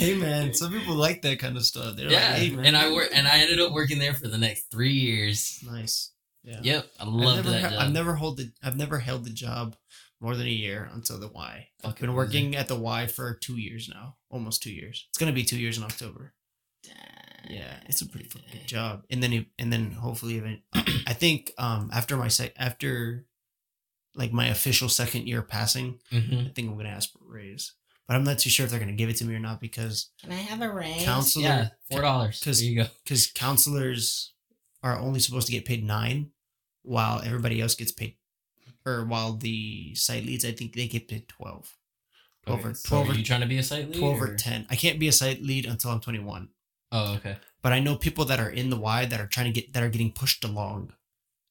Speaker 1: Hey man, some people like that kind of stuff. They're
Speaker 2: yeah,
Speaker 1: like, hey man,
Speaker 2: and I work and I ended up working there for the next three years.
Speaker 1: nice. Yeah.
Speaker 2: Yep, I
Speaker 1: never,
Speaker 2: that
Speaker 1: ha-
Speaker 2: job.
Speaker 1: I've never held the I've never held the job more than a year until the Y. I've been working at the Y for two years now, almost two years. It's gonna be two years in October. Yeah, it's a pretty fucking good job. And then it- and then hopefully even (clears throat) I think um after my sec after like my official second year passing,
Speaker 2: Mhm.
Speaker 1: I think I'm gonna ask for a raise. But I'm not too sure if they're gonna give it to me or not because
Speaker 3: Can I have a raise?
Speaker 1: counselor
Speaker 2: Yeah, four dollars.
Speaker 1: 'Cause-
Speaker 2: There you go. (laughs)
Speaker 1: because counselors are only supposed to get paid nine, while everybody else gets paid, or while the site leads, I think they get paid twelve. 12 or,
Speaker 2: Okay, so
Speaker 1: 12
Speaker 2: are
Speaker 1: or,
Speaker 2: you trying to be a site lead?
Speaker 1: 12 or
Speaker 2: or-
Speaker 1: 10. I can't be a site lead until I'm 21.
Speaker 2: Oh, okay.
Speaker 1: But I know people that are in the Y that are trying to get, that are getting pushed along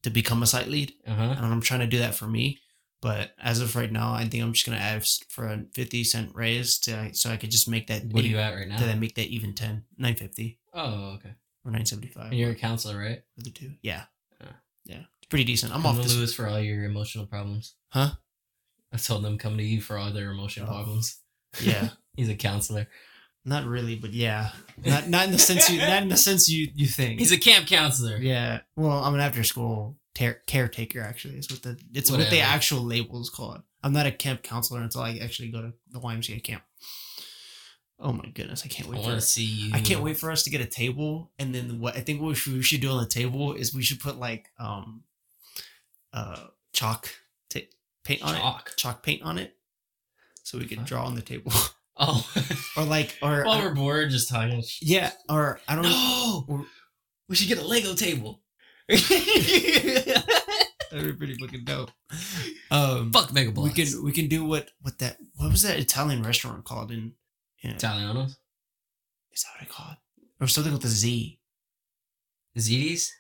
Speaker 1: to become a site lead.
Speaker 2: Uh huh.
Speaker 1: And I'm trying to do that for me. But as of right now, I think I'm just going to ask for a 50 cent raise to, so I could just make that,
Speaker 2: What are you at right now?
Speaker 1: to then make that even 10, 950
Speaker 2: Oh, okay.
Speaker 1: or 975.
Speaker 2: And you're a counselor, right?
Speaker 1: for the two. Yeah.
Speaker 2: Yeah.
Speaker 1: Yeah. It's pretty decent. I'm
Speaker 2: Come
Speaker 1: off
Speaker 2: to
Speaker 1: this.
Speaker 2: Luis for all your emotional problems.
Speaker 1: Huh?
Speaker 2: I told them come to you for all their emotional
Speaker 1: Oh.
Speaker 2: problems.
Speaker 1: Yeah. (laughs)
Speaker 2: He's a counselor.
Speaker 1: Not really, but yeah. Not not in the sense you not in the sense you you think.
Speaker 2: He's a camp counselor.
Speaker 1: yeah. Well, I'm an after school ter- caretaker actually. It's what the it's what the actual label is called. I'm not a camp counselor until I actually go to the YMCA camp. Oh my goodness, I can't wait.
Speaker 2: I want
Speaker 1: for
Speaker 2: to see you.
Speaker 1: I can't wait for us to get a table, and then what I think what we should, we should do on the table is we should put like um, uh, chalk ta- paint on it,
Speaker 2: Chalk.
Speaker 1: chalk paint on it, so we
Speaker 2: can
Speaker 1: draw on the table, (laughs)
Speaker 2: Oh.
Speaker 1: or like, or
Speaker 2: While we're bored, just talking.
Speaker 1: yeah, or I don't know. (gasps) Or-
Speaker 2: We should get a Lego table. (laughs)
Speaker 1: That'd be pretty fucking dope. Um,
Speaker 2: Fuck Mega
Speaker 1: we can we can do what what that what was that Italian restaurant called in? in
Speaker 2: Italianos.
Speaker 1: is that what I called? Or something with a Z.
Speaker 2: Ziti's?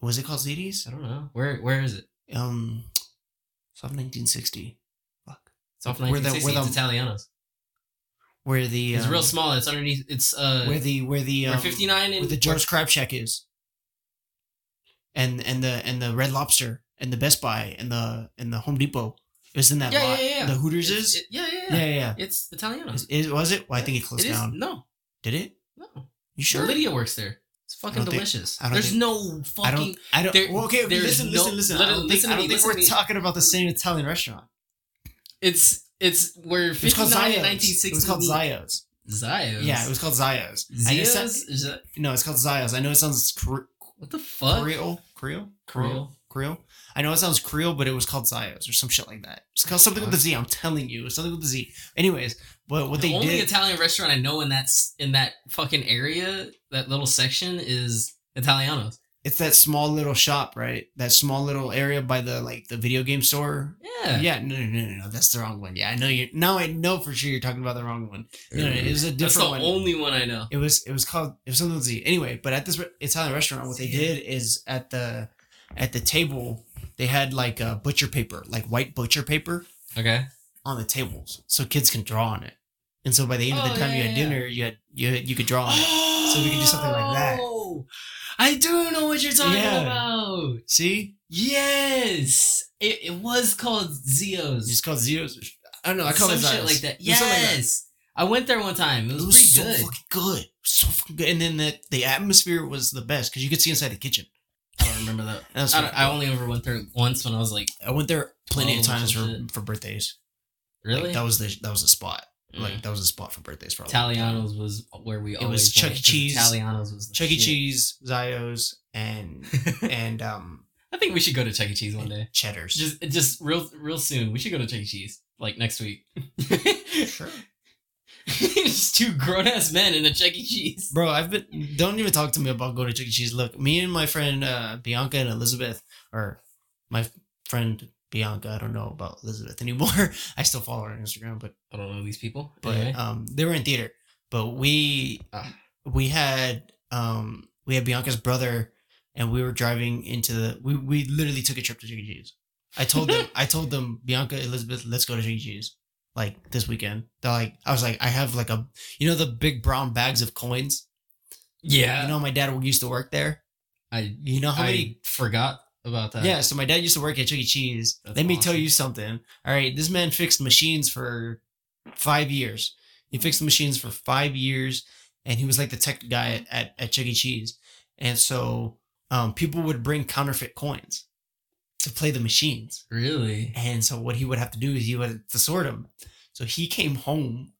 Speaker 1: Was it called Ziti's?
Speaker 2: I don't know. Where Where is it?
Speaker 1: Um, it's off 1960. Fuck.
Speaker 2: It's off
Speaker 1: Where the-
Speaker 2: 1960.
Speaker 1: where
Speaker 2: it's
Speaker 1: the-
Speaker 2: Italianos.
Speaker 1: Where the
Speaker 2: It's
Speaker 1: um,
Speaker 2: real small. It's underneath. It's uh.
Speaker 1: Where the where the
Speaker 2: where
Speaker 1: um,
Speaker 2: 59 and
Speaker 1: where the Joe's Crab Shack is. And and the and the Red Lobster and the Best Buy and the and the Home Depot is in that
Speaker 2: Yeah,
Speaker 1: lot.
Speaker 2: yeah, yeah.
Speaker 1: The Hooters
Speaker 2: It's-
Speaker 1: is.
Speaker 2: it- yeah, yeah,
Speaker 1: yeah,
Speaker 2: yeah.
Speaker 1: yeah.
Speaker 2: It's Italianos.
Speaker 1: Is, is was it? Well, I think it closed
Speaker 2: It is-
Speaker 1: down.
Speaker 2: No,
Speaker 1: Did it?
Speaker 2: no.
Speaker 1: You sure?
Speaker 2: Lydia works there. It's fucking
Speaker 1: don't think-
Speaker 2: delicious.
Speaker 1: I don't
Speaker 2: There's
Speaker 1: think-
Speaker 2: no
Speaker 1: I
Speaker 2: fucking.
Speaker 1: don't. I don't.
Speaker 2: there-
Speaker 1: well, okay, listen,
Speaker 2: no-
Speaker 1: listen, listen. I
Speaker 2: listen-
Speaker 1: don't think,
Speaker 2: listen to
Speaker 1: I don't think we're talking about the same Italian restaurant.
Speaker 2: It's it's where
Speaker 1: It was called
Speaker 2: 59
Speaker 1: Zio's.
Speaker 2: in
Speaker 1: It was called Zios.
Speaker 2: Zios.
Speaker 1: Yeah, it was called Zios. I know it
Speaker 2: Zios. Is that
Speaker 1: no, it's called Zios. I know it sounds Cre-
Speaker 2: what the fuck?
Speaker 1: Creole, Creole,
Speaker 2: Creole.
Speaker 1: Creole. I know it sounds Creole, but it was called Zios or some shit like that. It's called something with the Z. I'm telling you, it's something with the Z. Anyways, but what
Speaker 2: the
Speaker 1: they
Speaker 2: only
Speaker 1: did,
Speaker 2: Italian restaurant I know in that in that fucking area, that little section, is Italianos.
Speaker 1: It's that small little shop, right? That small little area by the like the video game store.
Speaker 2: Yeah.
Speaker 1: Yeah, no, no, no, no, that's the wrong one. Yeah, I know you. Now I know for sure you're talking about the wrong one. No, no, it was a different.
Speaker 2: That's the
Speaker 1: one.
Speaker 2: only one I know.
Speaker 1: It was it was called it was something with Z. Anyway, but at this Italian restaurant, what they did is at the at the table they had like a butcher paper, like white butcher paper
Speaker 2: Okay.
Speaker 1: on the tables, so kids can draw on it. And so by the end of
Speaker 2: Oh,
Speaker 1: the time
Speaker 2: yeah,
Speaker 1: you had
Speaker 2: yeah,
Speaker 1: dinner, you had you had, you could draw on it. So we could do something like that.
Speaker 2: Oh! I do know what you're talking
Speaker 1: Yeah.
Speaker 2: about.
Speaker 1: See,
Speaker 2: Yes, it, it was called Zio's.
Speaker 1: it's called zeros. I don't know. I call
Speaker 2: Some
Speaker 1: it
Speaker 2: shit
Speaker 1: Zios.
Speaker 2: like that.
Speaker 1: Something like that.
Speaker 2: Yes, I went there one time. It was,
Speaker 1: It was
Speaker 2: pretty
Speaker 1: so
Speaker 2: good.
Speaker 1: fucking good, so fucking good. And then the the atmosphere was the best because you could see inside the kitchen.
Speaker 2: I don't remember that.
Speaker 1: That
Speaker 2: I, I only ever went there once when I was like,
Speaker 1: I went there plenty of times for, for birthdays.
Speaker 2: really?
Speaker 1: Like, that was the that was the spot.
Speaker 2: Mm.
Speaker 1: Like that was a spot for birthdays for a long time.
Speaker 2: Italianos was where we always It
Speaker 1: was Chuck E. Cheese.
Speaker 2: Italianos was the
Speaker 1: Chuck E. Cheese, Zios, and (laughs) and um
Speaker 2: I think we should go to Chuck E. Cheese one day.
Speaker 1: Cheddar's.
Speaker 2: Just just real real soon. We should go to Chuck E. Cheese like next week.
Speaker 1: sure. (laughs)
Speaker 2: just two grown ass men in a Chuck E. Cheese.
Speaker 1: Bro, I've been don't even talk to me about going to Chuck E. Cheese. Look, me and my friend uh, Bianca and Elizabeth, or my friend Bianca, I don't know about Elizabeth anymore. (laughs) I still follow her on Instagram, but
Speaker 2: I don't know these people.
Speaker 1: but
Speaker 2: Anyway.
Speaker 1: um they were in theater. But we
Speaker 2: Ah.
Speaker 1: we had um we had Bianca's brother and we were driving into the we, we literally took a trip to E. Cheese. I told them (laughs) I told them Bianca Elizabeth let's go to E. Cheese like this weekend. They're like I was like I have like a you know the big brown bags of coins.
Speaker 2: yeah,
Speaker 1: You know my dad used to work there.
Speaker 2: I
Speaker 1: You know how
Speaker 2: I
Speaker 1: many
Speaker 2: forgot about that.
Speaker 1: yeah, so my dad used to work at Chuck E. Cheese.
Speaker 2: That's
Speaker 1: Let me tell you something. All right, this man fixed machines for five years. He fixed the machines for five years, and he was like the tech guy at, at, at Chuck E. Cheese. And so um, people would bring counterfeit coins to play the machines.
Speaker 2: really.
Speaker 1: And so what he would have to do is he would have to sort them. So he came home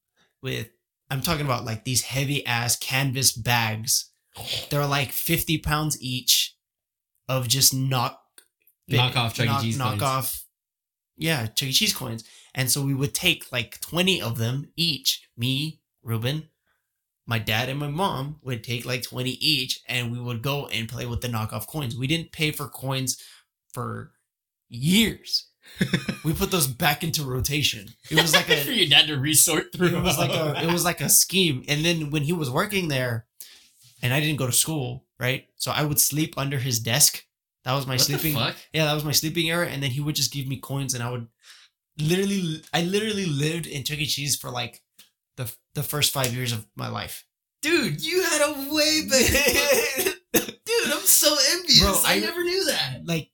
Speaker 1: with I'm talking about like these heavy ass canvas bags. They're like 50 pounds each of just knock
Speaker 2: Knock off Chuck E. Cheese
Speaker 1: knock
Speaker 2: coins.
Speaker 1: off yeah Chuck E. Cheese coins. And so we would take like 20 of them each. Me, Ruben, my dad and my mom would take like 20 each and we would go and play with the knockoff coins. We didn't pay for coins for years. we put those back into rotation. It was like (laughs)
Speaker 2: for
Speaker 1: a
Speaker 2: your dad to resort through.
Speaker 1: it was like a (laughs) it was like a scheme. And then when he was working there and I didn't go to school, right? So I would sleep under his desk. That was my
Speaker 2: What
Speaker 1: sleeping yeah, that was my sleeping area. And then he would just give me coins, and I would literally, I literally lived in Chuck E. Cheese for like the the first five years of my life.
Speaker 2: Dude, you had a way (laughs) better. Dude, I'm so envious.
Speaker 1: Bro,
Speaker 2: I,
Speaker 1: I-
Speaker 2: never knew that.
Speaker 1: like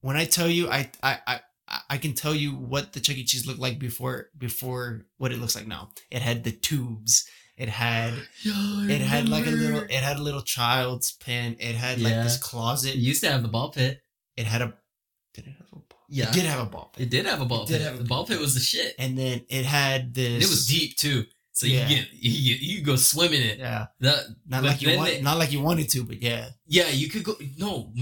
Speaker 1: when I tell you, I I I. I can tell you what the Chuck E. Cheese looked like before before what it looks like now. It had the tubes. It had it had like a little it had a little child's pen. It had like this closet.
Speaker 2: It used to have the ball pit.
Speaker 1: It had a did it have a ball? Pit?
Speaker 2: Yeah.
Speaker 1: It did have a ball pen.
Speaker 2: It did have a ball
Speaker 1: It did
Speaker 2: pit.
Speaker 1: have a
Speaker 2: the ball pit was the shit.
Speaker 1: And then it had this
Speaker 2: And it was deep too. So
Speaker 1: Yeah.
Speaker 2: you get you, you go swim in it.
Speaker 1: Yeah.
Speaker 2: That
Speaker 1: Not like you want
Speaker 2: they-
Speaker 1: not like you wanted to, but yeah.
Speaker 2: yeah, you could go. No,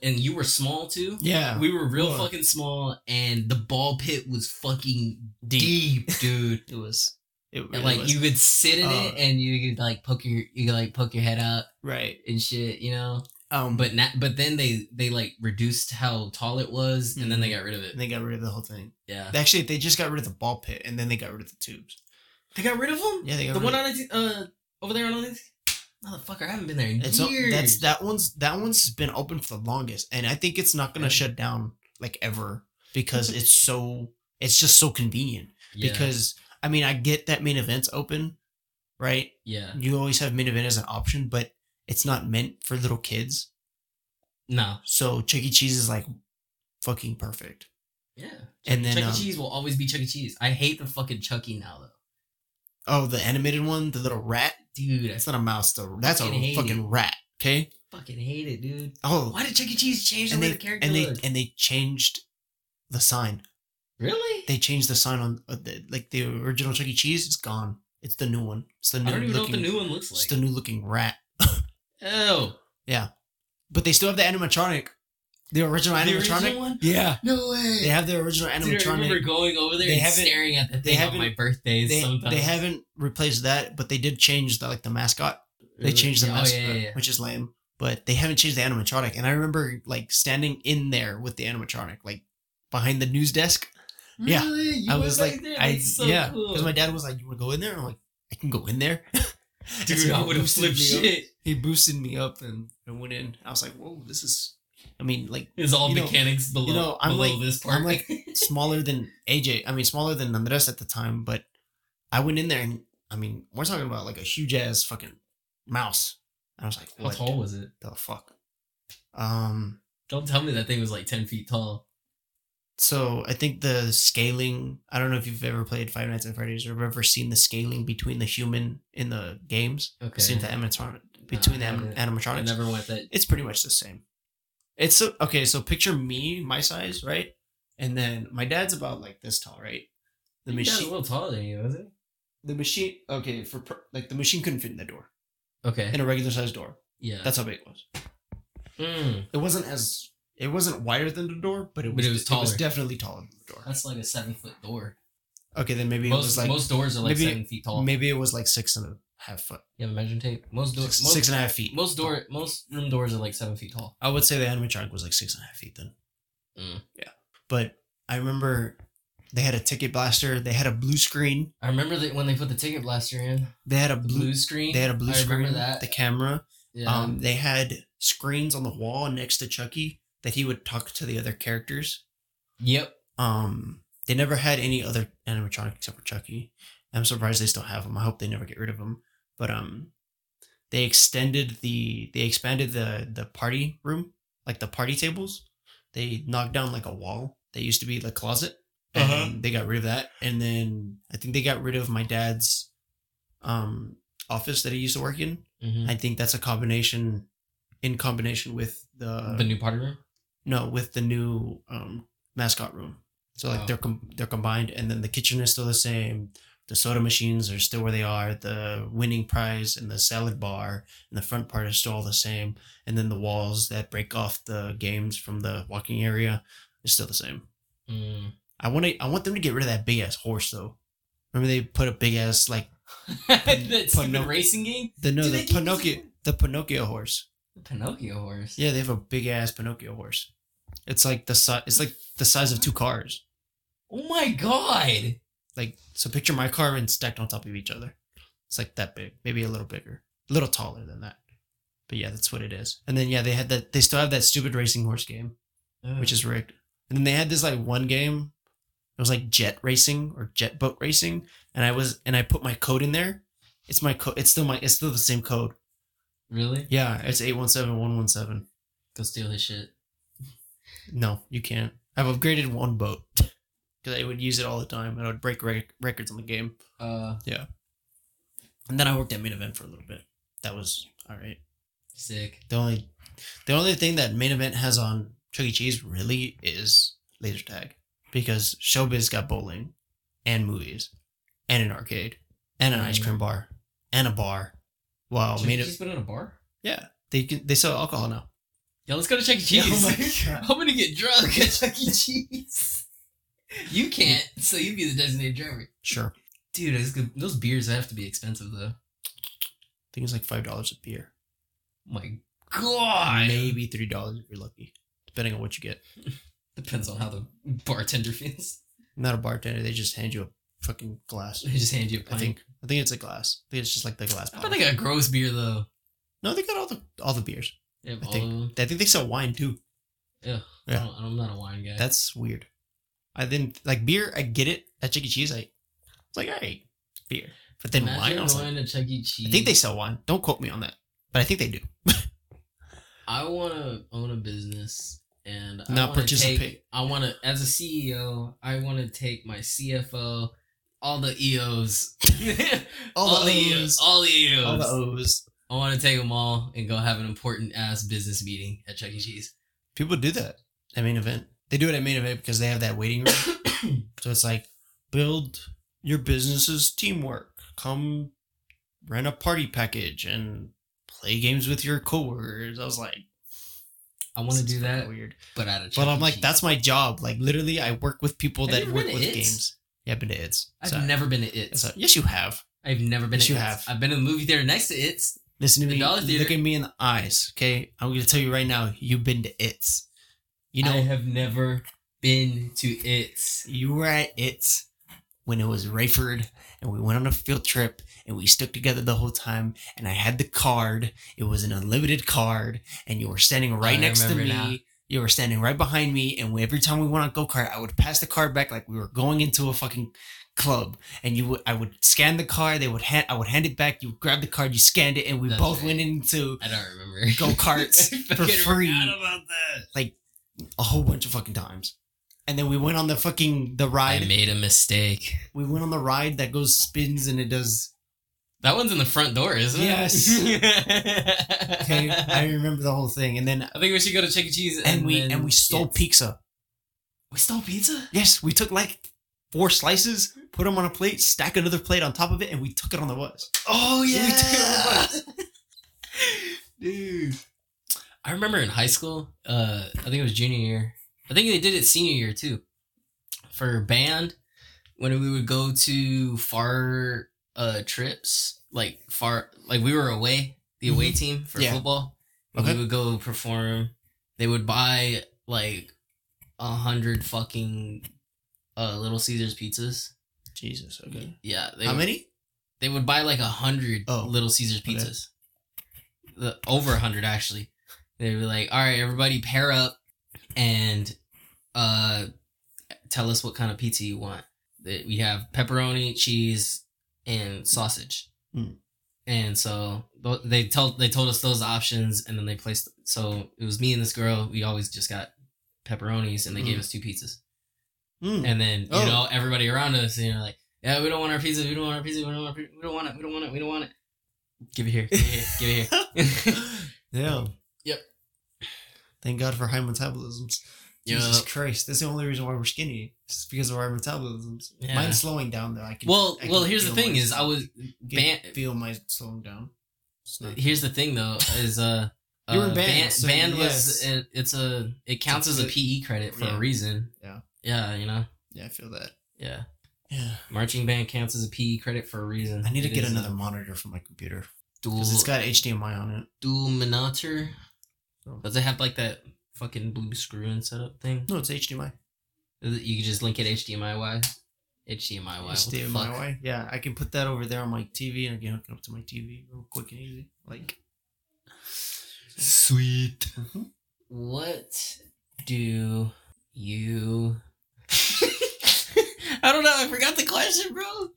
Speaker 2: and you were small too.
Speaker 1: Yeah.
Speaker 2: We were real
Speaker 1: Whoa.
Speaker 2: fucking small, and the ball pit was fucking
Speaker 1: Deep.
Speaker 2: deep, dude. (laughs)
Speaker 1: It was. It really
Speaker 2: like
Speaker 1: was.
Speaker 2: you could sit in it,
Speaker 1: Uh,
Speaker 2: and you could like poke your you could like poke your head out
Speaker 1: right.
Speaker 2: and shit, you know.
Speaker 1: Um,
Speaker 2: But na- but then they they like reduced how tall it was, and then they
Speaker 1: Mhm.
Speaker 2: got rid of it.
Speaker 1: they got rid of the whole thing.
Speaker 2: Yeah,
Speaker 1: Actually, they just got rid of the ball pit, and then they got rid of the tubes.
Speaker 2: they got rid of them.
Speaker 1: Yeah, they got
Speaker 2: The one on it, uh over there on it. Motherfucker, I haven't been there in
Speaker 1: so
Speaker 2: years.
Speaker 1: that's that one's that one's been open for the longest, and I think it's not gonna shut down like ever because it's so it's just so convenient.
Speaker 2: Yeah,
Speaker 1: Because I mean, I get that main event's open, right?
Speaker 2: yeah,
Speaker 1: You always have main event as an option, but it's not meant for little kids.
Speaker 2: no,
Speaker 1: So Chuck E. Cheese is like fucking perfect.
Speaker 2: yeah.
Speaker 1: And then
Speaker 2: Chuck E.
Speaker 1: um,
Speaker 2: Cheese will always be Chuck E. Cheese. I hate the fucking Chucky now though,
Speaker 1: oh, the animated one, the little rat.
Speaker 2: dude.
Speaker 1: That's not a mouse though. That's a
Speaker 2: Fucking it.
Speaker 1: rat. Okay.
Speaker 2: Fucking hate it, dude.
Speaker 1: Oh,
Speaker 2: Why did Chuck E. Cheese change the
Speaker 1: and
Speaker 2: way
Speaker 1: they
Speaker 2: the character
Speaker 1: and they
Speaker 2: looked?
Speaker 1: and they changed the sign.
Speaker 2: Really?
Speaker 1: They changed the sign on uh, the, like the original Chuck E. Cheese. It's gone. It's the new one. It's the new
Speaker 2: I don't even know what the new one looks like.
Speaker 1: It's the new looking rat. (laughs)
Speaker 2: oh, Yeah,
Speaker 1: But they still have the animatronic. The original
Speaker 2: The
Speaker 1: animatronic.
Speaker 2: original one?
Speaker 1: Yeah.
Speaker 2: no way.
Speaker 1: They have the original
Speaker 2: Dude, I remember going over there
Speaker 1: They
Speaker 2: and staring at the
Speaker 1: they
Speaker 2: thing on my birthdays
Speaker 1: They,
Speaker 2: sometimes.
Speaker 1: they haven't replaced that, but they did change the like the mascot. They changed the
Speaker 2: Oh,
Speaker 1: mascot,
Speaker 2: yeah, yeah, yeah.
Speaker 1: which is lame. But they haven't changed the animatronic. And I remember like standing in there with the animatronic, like behind the news desk. Yeah.
Speaker 2: Really? You
Speaker 1: I was like,
Speaker 2: there?
Speaker 1: I
Speaker 2: so
Speaker 1: yeah,
Speaker 2: cool.
Speaker 1: because my dad was like, "You want to go in there?" I'm like, "I can go in there." (laughs)
Speaker 2: Dude,
Speaker 1: so he
Speaker 2: I would have flipped
Speaker 1: me up. He boosted me up and, and went in. I was like, "Whoa, this is." I mean, like
Speaker 2: It's all
Speaker 1: You know-
Speaker 2: mechanics below,
Speaker 1: you know, I'm
Speaker 2: below
Speaker 1: like-
Speaker 2: this part.
Speaker 1: I'm like (laughs) smaller than AJ. I mean, smaller than Andres at the time, but I went in there and I mean, we're talking about like a huge ass fucking mouse. And I was like,
Speaker 2: how
Speaker 1: "What
Speaker 2: tall was it?
Speaker 1: the fuck?" Um.
Speaker 2: Don't tell me that thing was like ten feet tall.
Speaker 1: So I think the scaling. I don't know if you've ever played Five Nights at Freddy's or ever seen the scaling between the human in the games.
Speaker 2: Okay.
Speaker 1: Seen the animatronic between the
Speaker 2: I
Speaker 1: anim-
Speaker 2: haven't. I
Speaker 1: animatronics.
Speaker 2: never went that.
Speaker 1: it's pretty much the same. It's so, okay. So picture me, my size, right? And then my dad's about like this tall, right? The
Speaker 2: Your dad's a
Speaker 1: machine,
Speaker 2: little taller than you, was it?
Speaker 1: the machine. Okay, for like the machine couldn't fit in the door
Speaker 2: Okay.
Speaker 1: in a regular sized door.
Speaker 2: yeah.
Speaker 1: That's how big it was.
Speaker 2: Mm,
Speaker 1: It wasn't as it wasn't wider than the door, but it
Speaker 2: But
Speaker 1: was
Speaker 2: it was
Speaker 1: definitely taller than the door.
Speaker 2: that's like a seven foot door.
Speaker 1: Okay, then maybe it
Speaker 2: Most
Speaker 1: was like
Speaker 2: most doors are like
Speaker 1: maybe-
Speaker 2: seven feet tall.
Speaker 1: maybe it was like six and a half foot,
Speaker 2: You have a measuring tape. Most doors.
Speaker 1: six, six and a half feet.
Speaker 2: most door. Most room doors are like seven feet tall.
Speaker 1: I would say the animatronic was like six and a half feet then.
Speaker 2: Mm.
Speaker 1: Yeah, but I remember they had a ticket blaster. They had a blue screen.
Speaker 2: I remember that when they put the ticket blaster in
Speaker 1: They had a
Speaker 2: the
Speaker 1: blue.
Speaker 2: blue screen.
Speaker 1: They had a blue
Speaker 2: I remember
Speaker 1: screen.
Speaker 2: that.
Speaker 1: The camera.
Speaker 2: yeah.
Speaker 1: Um, they had screens on the wall next to Chucky that he would talk to the other characters.
Speaker 2: yep.
Speaker 1: Um, they never had any other animatronic except for Chucky. I'm surprised they still have them. I hope they never get rid of them. But um, they extended the they expanded the the party room, like the party tables. They knocked down like a wall that used to be the closet, and
Speaker 2: Uh-huh.
Speaker 1: they got rid of that. And then I think they got rid of my dad's um office that he used to work in.
Speaker 2: Mhm.
Speaker 1: I think that's a combination, in combination with the,
Speaker 2: the new party room.
Speaker 1: No with the new um mascot room. So like
Speaker 2: Oh.
Speaker 1: they're com- they're combined, and then the kitchen is still the same. The soda machines are still where they are. The winning prize and the salad bar and the front part is still all the same. And then the walls that break off the games from the walking area is still the same.
Speaker 2: Mm.
Speaker 1: I want to I want them to get rid of that big ass horse though. Remember they put a big ass like (laughs)
Speaker 2: stupid
Speaker 1: Pinoc-
Speaker 2: racing game.
Speaker 1: the no
Speaker 2: Do
Speaker 1: the Pinocchio the Pinocchio horse.
Speaker 2: The Pinocchio horse.
Speaker 1: Yeah, they have a big ass Pinocchio horse. It's like the size. It's like the size of two cars.
Speaker 2: Oh my god.
Speaker 1: Like so, picture my car and stacked on top of each other. It's like that big, maybe a little bigger, a little taller than that. But yeah, that's what it is. And then yeah, they had that. They still have that stupid racing horse game, which is rigged. And then they had this like one game. It was like jet racing or jet boat racing, and I was and I put my code in there. It's my code. It's still my. It's still the same code.
Speaker 2: really.
Speaker 1: Yeah, it's eight one seven one one seven.
Speaker 2: Go steal his shit.
Speaker 1: No, you can't. I've upgraded one boat because I would use it all the time, and I would break rec- records on the game.
Speaker 2: Uh, yeah.
Speaker 1: And then I worked at main event for a little bit. That was all right.
Speaker 2: sick.
Speaker 1: The only, the only thing that main event has on Chuck E. Cheese really is laser tag, because Showbiz got bowling, and movies, and an arcade, and an ice cream bar, and a bar. Wow,
Speaker 2: Chuck E.
Speaker 1: main
Speaker 2: Cheese put in a bar.
Speaker 1: Yeah, they can, they sell alcohol now.
Speaker 2: Yo, let's go to Chuck E. Cheese.
Speaker 1: Oh my God. (laughs)
Speaker 2: I'm gonna get drunk at Chuck E. Cheese. (laughs) you can't, so you be the designated driver.
Speaker 1: Sure,
Speaker 2: Dude, those, those beers have to be expensive though.
Speaker 1: I think it's like five dollars a beer.
Speaker 2: Oh my god.
Speaker 1: Maybe three dollars if you're lucky, depending on what you get. (laughs)
Speaker 2: Depends on how the bartender feels.
Speaker 1: Not a bartender; they just hand you a fucking glass.
Speaker 2: They just hand you a pint.
Speaker 1: think. I think it's a glass. I think it's just like the glass.
Speaker 2: I bet
Speaker 1: bottle.
Speaker 2: they got gross beer though.
Speaker 1: no, they got all the all the beers. I
Speaker 2: all
Speaker 1: think. I think they sell wine too.
Speaker 2: Yeah.
Speaker 1: Yeah.
Speaker 2: I I'm not a wine guy.
Speaker 1: That's weird. I didn't like beer. I get it at Chuck E. Cheese. I it's like all right, beer. But then
Speaker 2: Imagine
Speaker 1: wine. I, was
Speaker 2: going
Speaker 1: like,
Speaker 2: to Chuck E. Cheese.
Speaker 1: I think they sell wine. Don't quote me on that, but I think they do. (laughs)
Speaker 2: I want to own a business and I
Speaker 1: Not participate.
Speaker 2: Take, I want to, as a CEO, I want to take my CFO, all the EOs, (laughs)
Speaker 1: All the
Speaker 2: EOs,
Speaker 1: O's.
Speaker 2: all the EOs.
Speaker 1: All the O's.
Speaker 2: I want to take them all and go have an important ass business meeting at Chuck E. Cheese.
Speaker 1: People do that at main event. They do it at main event because they have that waiting room. (coughs) so it's like build your business's teamwork. Come rent a party package and play games with your coworkers. I was like,
Speaker 2: I want to do that,
Speaker 1: Weird.
Speaker 2: but at a Chuck
Speaker 1: But I'm like, that's my job. Like literally, I work with people
Speaker 2: Have
Speaker 1: that work with
Speaker 2: It's?
Speaker 1: games. Yeah, I've been to It's.
Speaker 2: I've
Speaker 1: So-
Speaker 2: never been to It's.
Speaker 1: so- yes, you have.
Speaker 2: I've never been
Speaker 1: Yes,
Speaker 2: to
Speaker 1: you
Speaker 2: It's.
Speaker 1: have.
Speaker 2: I've been in the movie theater next to It's.
Speaker 1: Listen to
Speaker 2: The
Speaker 1: me.
Speaker 2: Dollar Theater.
Speaker 1: Look at me in the eyes. Okay, I'm gonna tell you right now. You've been to It's. You know,
Speaker 2: I have never been to It's.
Speaker 1: you were at It's when it was Rayford, and we went on a field trip, and we stuck together the whole time. And I had the card. It was an unlimited card, and you were standing right
Speaker 2: I
Speaker 1: next to me.
Speaker 2: now.
Speaker 1: You were standing right behind me, and every time we went on go kart, I would pass the card back like we were going into a fucking club. And you would, I would scan the card. They would hand, I would hand it back. You would grab the card, you scanned it, and we
Speaker 2: That's
Speaker 1: both
Speaker 2: right.
Speaker 1: went into
Speaker 2: I don't remember.
Speaker 1: go karts
Speaker 2: I (laughs)
Speaker 1: for free
Speaker 2: that.
Speaker 1: a whole bunch of fucking times. And then we went on the fucking the ride I
Speaker 2: made a mistake.
Speaker 1: we went on the ride that goes spins and it does.
Speaker 2: That one's in the front door, isn't
Speaker 1: Yes.
Speaker 2: it? Yes. (laughs)
Speaker 1: okay, I remember the whole thing. And then
Speaker 2: I think we should go to Chuck E. Cheese and,
Speaker 1: and we
Speaker 2: then
Speaker 1: and we stole
Speaker 2: it's-
Speaker 1: pizza.
Speaker 2: We stole pizza.
Speaker 1: Yes, we took like four slices, put them on a plate, stack another plate on top of it, and we took it on the bus.
Speaker 2: Oh
Speaker 1: We took it on the bus.
Speaker 2: dude. I remember in high school. Uh, I think it was junior year. I think they did it senior year too. For band, when we would go to far uh trips, like far, like we were away, the away team for
Speaker 1: Mm-hmm. Yeah.
Speaker 2: football.
Speaker 1: Okay.
Speaker 2: We would go perform. They would buy like a hundred fucking uh Little Caesars pizzas.
Speaker 1: Jesus. Okay.
Speaker 2: Yeah, they
Speaker 1: How
Speaker 2: would-
Speaker 1: many?
Speaker 2: they would buy like a hundred
Speaker 1: Oh,
Speaker 2: Little Caesars
Speaker 1: okay.
Speaker 2: pizzas. The over a hundred actually. They'd be like, "All right, everybody, pair up and uh, tell us what kind of pizza you want." That we have pepperoni, cheese, and sausage.
Speaker 1: Mm.
Speaker 2: And so they told they told us those options, and then they placed. So it was me and this girl. We always just got pepperonis, and they gave
Speaker 1: Mm.
Speaker 2: us two pizzas.
Speaker 1: Mm.
Speaker 2: And then you
Speaker 1: Oh.
Speaker 2: know everybody around us, you know, like, yeah, we don't want our pizza. We don't want our pizza. We don't want. Our, we don't want it. We don't want it. We don't want it. Give it here. Give it here. Give it here. (laughs) (laughs)
Speaker 1: yeah.
Speaker 2: Yep.
Speaker 1: Thank God for high metabolisms. Jesus
Speaker 2: Yup.
Speaker 1: Christ, that's the only reason why we're skinny. It's because of our metabolisms.
Speaker 2: Yeah.
Speaker 1: Mine's slowing down though. I can.
Speaker 2: Well,
Speaker 1: I can
Speaker 2: well, here's the thing:
Speaker 1: my-
Speaker 2: is I was band.
Speaker 1: feel my slowing down.
Speaker 2: Here's the thing, though: is uh,
Speaker 1: You were
Speaker 2: uh,
Speaker 1: band,
Speaker 2: band,
Speaker 1: so
Speaker 2: band
Speaker 1: yes.
Speaker 2: was it, it's a it counts
Speaker 1: It's
Speaker 2: as a
Speaker 1: a-
Speaker 2: PE credit for
Speaker 1: yeah.
Speaker 2: a reason.
Speaker 1: Yeah.
Speaker 2: Yeah, you know.
Speaker 1: yeah, I feel that.
Speaker 2: Yeah,
Speaker 1: Yeah,
Speaker 2: marching band counts as a PE credit for a reason.
Speaker 1: I need to
Speaker 2: It
Speaker 1: get
Speaker 2: is a
Speaker 1: another monitor for my computer
Speaker 2: dual.
Speaker 1: because it's got HDMI on it.
Speaker 2: dual monitor.
Speaker 1: So-
Speaker 2: Does it have like that fucking blue screw in setup thing?
Speaker 1: No, it's HDMI.
Speaker 2: You can just link it HDMI wise. HDMI wise.
Speaker 1: HDMI. Y. Yeah, I can put that over there on my TV and I can hook it up to my TV real quick and easy. Like,
Speaker 2: Sweet.
Speaker 1: mhm.
Speaker 2: What do you? (laughs) I don't know. I forgot the question, bro.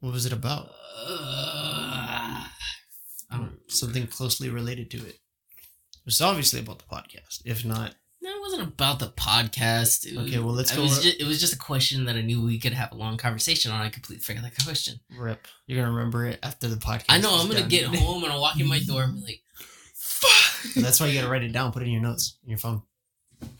Speaker 1: what was it about?
Speaker 2: Uh.
Speaker 1: Something closely related to it. It's obviously about the podcast. If not,
Speaker 2: No, it wasn't about the podcast. It
Speaker 1: Okay,
Speaker 2: was-
Speaker 1: well, let's
Speaker 2: it
Speaker 1: go
Speaker 2: Was just, it was just a question that I knew we could have a long conversation on. I completely forgot that question.
Speaker 1: rip. You're gonna remember it after the podcast.
Speaker 2: I know. I'm gonna
Speaker 1: done.
Speaker 2: get (laughs) home and I'll walk in my door and be like, (laughs) "Fuck."
Speaker 1: That's why you gotta write it down. Put it in your notes, in your phone.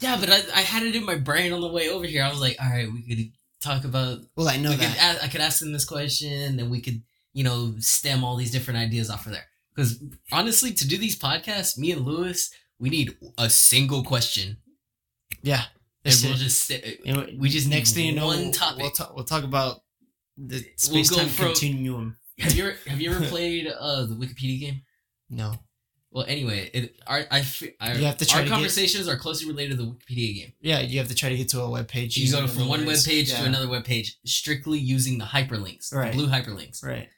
Speaker 2: Yeah, but I, I had it in my brain on the way over here. I was like, all right, we could talk about.
Speaker 1: Well, I know
Speaker 2: we
Speaker 1: that.
Speaker 2: could. I could ask them this question, and we could, you know, stem all these different ideas off of there. Because honestly, to do these podcasts, me and Luis, we need a single question,
Speaker 1: yeah.
Speaker 2: and we'll just sit. We just
Speaker 1: next thing you know,
Speaker 2: one topic.
Speaker 1: We'll, talk, we'll talk about the
Speaker 2: We'll
Speaker 1: space time
Speaker 2: from-
Speaker 1: continuum.
Speaker 2: Have you ever have you ever (laughs) played uh the Wikipedia game?
Speaker 1: No.
Speaker 2: Well, anyway, it, our I,
Speaker 1: You have to try
Speaker 2: our
Speaker 1: to get-
Speaker 2: conversations are closely related to the Wikipedia game.
Speaker 1: Yeah, you have to try to get to a web page.
Speaker 2: You go from one web page
Speaker 1: Yeah.
Speaker 2: to another web page strictly using the hyperlinks, the
Speaker 1: Right.
Speaker 2: blue hyperlinks.
Speaker 1: Right.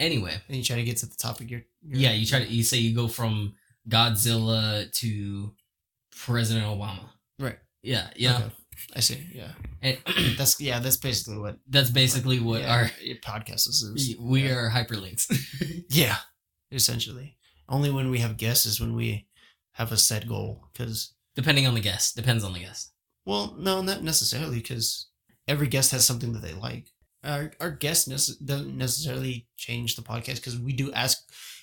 Speaker 2: Anyway,
Speaker 1: And you try to get to the topic. You're, you're
Speaker 2: yeah, you try to you say you go from Godzilla to President Obama.
Speaker 1: Right.
Speaker 2: Yeah, yeah.
Speaker 1: Okay. I see. Yeah.
Speaker 2: And (clears throat)
Speaker 1: That's yeah. That's basically what (clears throat)
Speaker 2: that's basically what
Speaker 1: yeah,
Speaker 2: our
Speaker 1: podcast is. is-
Speaker 2: we
Speaker 1: yeah.
Speaker 2: are hyperlinks. (laughs)
Speaker 1: Yeah. Essentially, only when we have guests is when we have a set goal. Because
Speaker 2: Depending on the guest, depends on the guest.
Speaker 1: well, no, not necessarily. Because every guest has something that they like. our our guest nece- doesn't necessarily change the podcast because we do ask.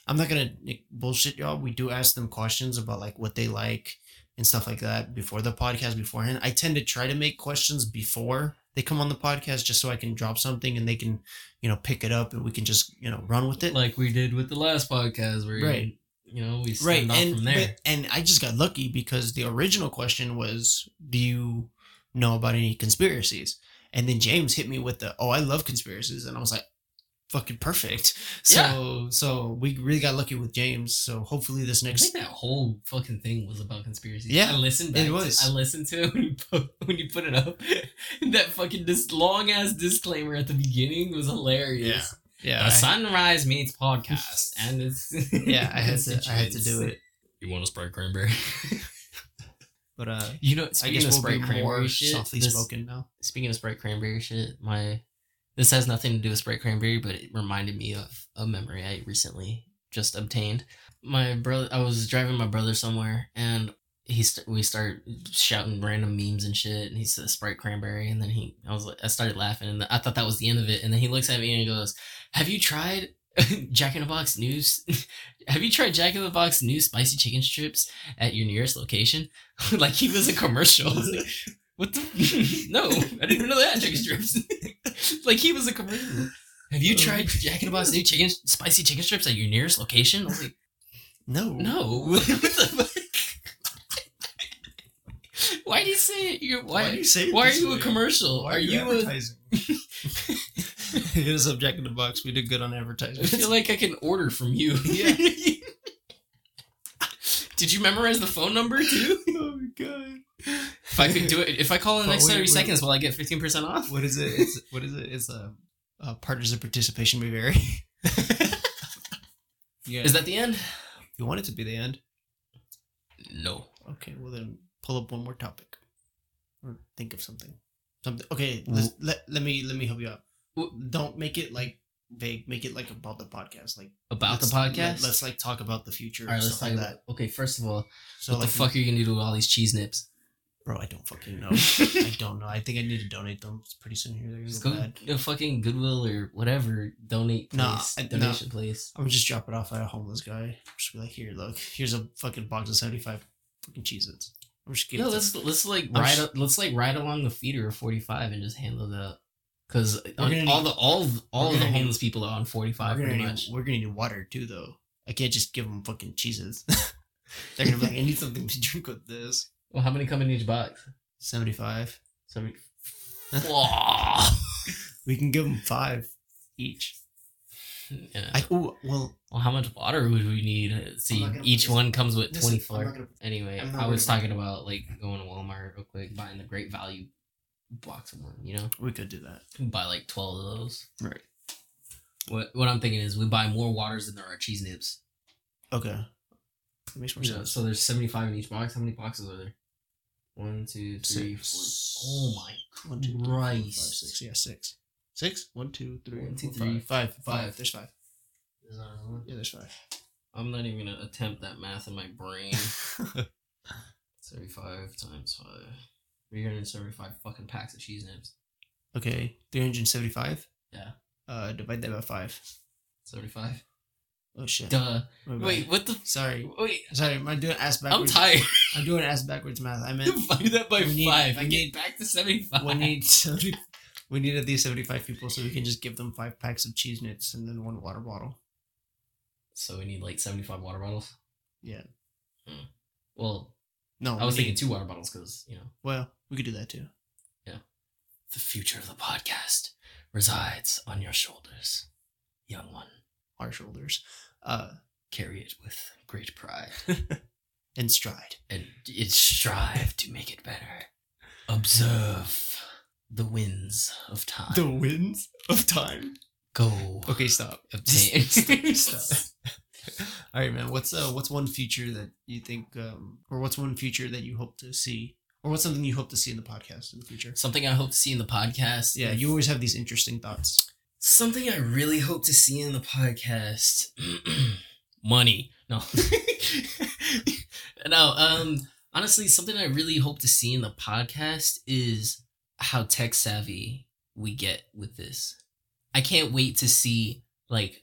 Speaker 1: I'm not gonna bullshit y'all. We do ask them questions about like what they like and stuff like that before the podcast beforehand. I tend to try to make questions before they come on the podcast just so I can drop something and they can, you know, pick it up and we can just you know run with it.
Speaker 2: like we did with the last podcast, where
Speaker 1: Right.
Speaker 2: you know we
Speaker 1: right
Speaker 2: off
Speaker 1: and
Speaker 2: from there.
Speaker 1: but- and I just got lucky because the original question was, "Do you know about any conspiracies?" And then James hit me with the, "Oh, I love conspiracies," and I was like, "Fucking perfect." So so we really got lucky with James. So hopefully this next I
Speaker 2: think that whole fucking thing was about conspiracy.
Speaker 1: Yeah,
Speaker 2: I listened.
Speaker 1: it was.
Speaker 2: To, I listened to it when you put, when you put it up. (laughs) that fucking this long ass disclaimer at the beginning was hilarious.
Speaker 1: yeah
Speaker 2: The
Speaker 1: I-
Speaker 2: Sunrise Meets podcast, (laughs) and it's
Speaker 1: yeah I had to I had to do it. (laughs)
Speaker 2: You want to Sprite cranberry?
Speaker 1: But uh,
Speaker 2: you know,
Speaker 1: I
Speaker 2: speaking
Speaker 1: guess
Speaker 2: of
Speaker 1: we'll be
Speaker 2: Sprite
Speaker 1: more
Speaker 2: cranberry shit,
Speaker 1: softly
Speaker 2: this-
Speaker 1: spoken now.
Speaker 2: speaking of Sprite cranberry shit, my this has nothing to do with Sprite cranberry, but it reminded me of a memory I recently just obtained. My brother, I was driving my brother somewhere, and he st- we start shouting random memes and shit, and he said Sprite cranberry, and then he, I was like, I started laughing, and I thought that was the end of it, and then he looks at me and he goes, "Have you tried?" (laughs) Jack in the Box news. (laughs) Have you tried Jack in the Box new spicy chicken strips at your nearest location? (laughs) like he was a commercial. Was what the? (laughs) no, I didn't even know had chicken strips. (laughs) like he was a commercial. Have you tried oh. Jack in the Box new chicken spicy chicken strips at your nearest location? I was like,
Speaker 1: No,
Speaker 2: no. (laughs) what the fuck? Why do you say it? You're, why?
Speaker 1: Why do you say it
Speaker 2: why are
Speaker 1: this
Speaker 2: you a commercial?
Speaker 1: Why
Speaker 2: are you? a,
Speaker 1: advertising? Hit us up, Jack in the Box. We did good on advertising.
Speaker 2: I feel like I can order from you.
Speaker 1: Yeah.
Speaker 2: Did you memorize the phone number too? (laughs)
Speaker 1: oh my god.
Speaker 2: If I could do it, if I call in the next
Speaker 1: wait,
Speaker 2: thirty
Speaker 1: wait.
Speaker 2: seconds, will I get fifteen percent off?
Speaker 1: What is it? It's what is it? It's a uh, partners of participation may vary. (laughs) yeah.
Speaker 2: Is that the end?
Speaker 1: you want it to be the end?
Speaker 2: No.
Speaker 1: Okay. Well then, pull up one more topic, or think of something. Something. Okay. Let let me let me help you out. Don't make it like vague. Make it like about the podcast. Like
Speaker 2: About the podcast.
Speaker 1: Let, us like talk about the future.
Speaker 2: All right, let's talk
Speaker 1: like
Speaker 2: about.
Speaker 1: that.
Speaker 2: Okay, first of all,
Speaker 1: So
Speaker 2: what
Speaker 1: like,
Speaker 2: the fuck are you gonna do with all these cheese nips?
Speaker 1: bro? I don't fucking know. (laughs) I don't know. I think I need to donate them pretty soon. Here, they're
Speaker 2: Just go
Speaker 1: bad.
Speaker 2: to fucking Goodwill or whatever. Donate
Speaker 1: Nah,
Speaker 2: place.
Speaker 1: I- nah.
Speaker 2: donation place.
Speaker 1: I'm just drop it off at a homeless guy. Just be like, here, look, here's a fucking box of seventy five fucking Cheez-Its. I'm just kidding.
Speaker 2: let's let's like
Speaker 1: I'm
Speaker 2: ride
Speaker 1: sh-
Speaker 2: let's like ride along the feeder of forty five and just handle that. Because all
Speaker 1: gonna
Speaker 2: the all all of the
Speaker 1: gonna need-
Speaker 2: homeless people are on forty five we're
Speaker 1: gonna,
Speaker 2: pretty
Speaker 1: need,
Speaker 2: much.
Speaker 1: we're gonna need water too, though. I can't just give them fucking cheeses. (laughs) They're gonna be like, I need something to (laughs) drink with this.
Speaker 2: Well, how many come in each box?
Speaker 1: Seventy five.
Speaker 2: So (laughs) we-
Speaker 1: can give them five each.
Speaker 2: yeah.
Speaker 1: I oh well.
Speaker 2: well, how much water would we need? See, each
Speaker 1: this-
Speaker 2: one comes with twenty four. Anyway, I was talking about like going to Walmart real quick, buying the great value box of one. You know,
Speaker 1: We could do that.
Speaker 2: we buy like twelve of those.
Speaker 1: Right.
Speaker 2: What what I'm thinking is we buy more waters than there are cheese nips.
Speaker 1: Okay. That makes more
Speaker 2: Yeah,
Speaker 1: sense.
Speaker 2: so there's 75 in each box. How many boxes are there? One, two, three, four.
Speaker 1: Six.
Speaker 2: Oh my
Speaker 1: One, two, three, four, five,
Speaker 2: Christ.
Speaker 1: six. Yeah, six. Six? One, two, three,
Speaker 2: One, two,
Speaker 1: four,
Speaker 2: three,
Speaker 1: five. Five.
Speaker 2: five.
Speaker 1: Five. There's five. Yeah, there's five.
Speaker 2: I'm not even gonna attempt that math in my brain. (laughs) 35 times 5. 375 fucking packs of cheese nips.
Speaker 1: okay, 375?
Speaker 2: Yeah.
Speaker 1: Uh, divide that by five.
Speaker 2: 75.
Speaker 1: Oh, shit.
Speaker 2: Duh.
Speaker 1: Bad.
Speaker 2: Wait, what the?
Speaker 1: Sorry.
Speaker 2: Wait,
Speaker 1: Sorry, I'm doing ass backwards.
Speaker 2: I'm tired.
Speaker 1: I'm doing ass backwards math. I meant (laughs)
Speaker 2: Divide that by
Speaker 1: need-
Speaker 2: 5. I get back to 75.
Speaker 1: we need 70, we need at least 75 people so we can just give them five packs of cheese nips and then one water bottle.
Speaker 2: So we need like 75 water bottles?
Speaker 1: Yeah.
Speaker 2: Well,
Speaker 1: No,
Speaker 2: I was thinking two water bottles because, you know.
Speaker 1: Well, we could do that too. Yeah.
Speaker 2: The future of the podcast resides on your shoulders, young one.
Speaker 1: Our shoulders. Uh,
Speaker 2: Carry it with great pride (laughs)
Speaker 1: and stride.
Speaker 2: and it strive to make it better. Observe the winds of time.
Speaker 1: The winds of time.
Speaker 2: Go
Speaker 1: Okay, stop.
Speaker 2: obtain. (laughs) (laughs)
Speaker 1: Stop. All right, man. What's uh, what's one future that you think, um, or what's one future that you hope to see, or what's something you hope to see in the podcast in the future?
Speaker 2: Something I hope to see in the podcast.
Speaker 1: Yeah, you always have these interesting thoughts.
Speaker 2: Something I really hope to see in the podcast. (clears throat) Money. No. (laughs) no, um honestly something I really hope to see in the podcast is how tech savvy we get with this. I can't wait to see like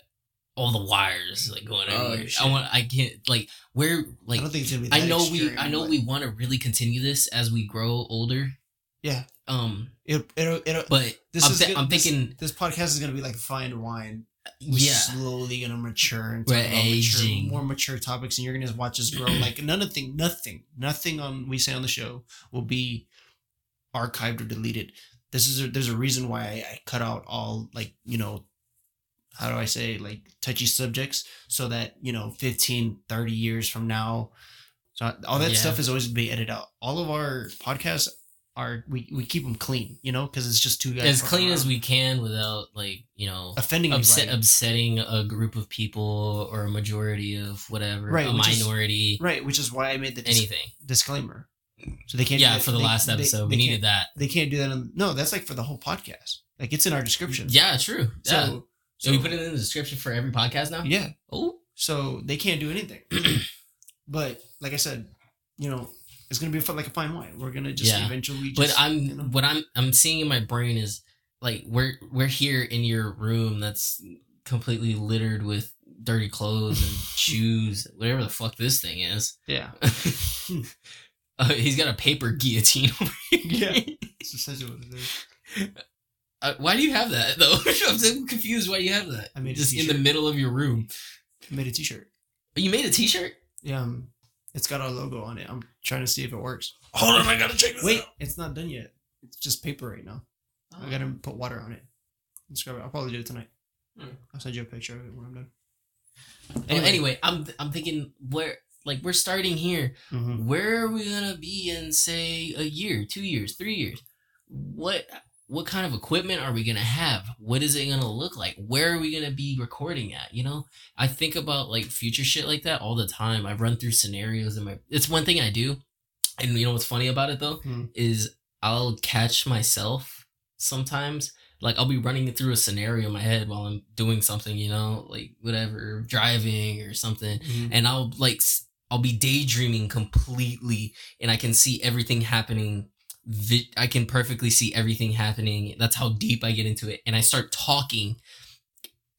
Speaker 2: all the wires like going
Speaker 1: Oh,
Speaker 2: everywhere. I want I can't like where like
Speaker 1: I don't think it's gonna be.
Speaker 2: I know
Speaker 1: extreme,
Speaker 2: we I know
Speaker 1: but
Speaker 2: we want to really continue this as we grow older.
Speaker 1: Yeah.
Speaker 2: Um
Speaker 1: It, it'll, it'll,
Speaker 2: but
Speaker 1: this
Speaker 2: I'm,
Speaker 1: is
Speaker 2: thi-
Speaker 1: good-
Speaker 2: I'm thinking
Speaker 1: this podcast is gonna be like fine wine. We're
Speaker 2: yeah.
Speaker 1: slowly gonna mature and
Speaker 2: We're
Speaker 1: talk about mature,
Speaker 2: aging.
Speaker 1: more mature topics, and you're gonna watch us grow. (clears throat) like nothing, nothing, nothing on we say on the show will be archived or deleted. This is a, there's a reason why I, I cut out all like you know how do I say like touchy subjects so that you know 15 30 years from now so all that
Speaker 2: Yeah.
Speaker 1: stuff is always gonna be edited out all of our podcasts are we, we keep them clean you know because it's just two guys
Speaker 2: as clean as we can without like, you know,
Speaker 1: offending
Speaker 2: upset, upsetting a group of people or a majority of whatever,
Speaker 1: Right,
Speaker 2: a
Speaker 1: which is-
Speaker 2: minority,
Speaker 1: right which is why I made the dis-
Speaker 2: anything.
Speaker 1: disclaimer so they can't do
Speaker 2: Yeah,
Speaker 1: that-
Speaker 2: for the
Speaker 1: they-
Speaker 2: last episode,
Speaker 1: they
Speaker 2: we
Speaker 1: can't-
Speaker 2: needed that.
Speaker 1: they can't do that on, no that's like for the whole podcast like it's in our description
Speaker 2: Yeah, true. Yeah.
Speaker 1: so
Speaker 2: So, we put it in the description for every podcast now.
Speaker 1: yeah
Speaker 2: Oh,
Speaker 1: so they can't do anything. (clears throat) but like I said, you know, it's gonna be fun- like a fine wine. We're gonna just
Speaker 2: Yeah.
Speaker 1: eventually. Just,
Speaker 2: but I'm
Speaker 1: you know,
Speaker 2: what I'm I'm seeing in my brain is like we're we're here in your room that's completely littered with dirty clothes and (laughs) shoes, whatever the fuck this thing is.
Speaker 1: yeah, (laughs)
Speaker 2: uh, he's got a paper guillotine. (laughs) over here.
Speaker 1: Yeah. it's essentially what it is.
Speaker 2: Uh, why do you have that though? (laughs) I'm so confused. Why you have that?
Speaker 1: I made a
Speaker 2: just in the middle of your room.
Speaker 1: I made a T-shirt.
Speaker 2: You made a T-shirt.
Speaker 1: Yeah, um, it's got our logo on it. I'm trying to see if it works.
Speaker 2: Hold on, I gotta check this
Speaker 1: Wait,
Speaker 2: out.
Speaker 1: it's not done yet. It's just paper right now. I gotta put water on it. Let's grab it. I'll probably do it tonight.
Speaker 2: Hmm.
Speaker 1: I'll send you a picture of it when I'm done.
Speaker 2: Anyway, anyway, I'm I'm thinking where like we're starting here.
Speaker 1: Mhm.
Speaker 2: Where are we gonna be in say a year, two years, three years? What what kind of equipment are we gonna have? What is it gonna look like? Where are we gonna be recording at? You know, I think about like future shit like that all the time. I've run through scenarios in my. It's one thing I do, and you know what's funny about it though
Speaker 1: Hmm.
Speaker 2: is I'll catch myself sometimes. Like I'll be running through a scenario in my head while I'm doing something, you know, like whatever, driving or something
Speaker 1: Mhm.
Speaker 2: and I'll like I'll be daydreaming completely, and I can see everything happening. Vi- I can perfectly see everything happening. That's how deep I get into it, and I start talking.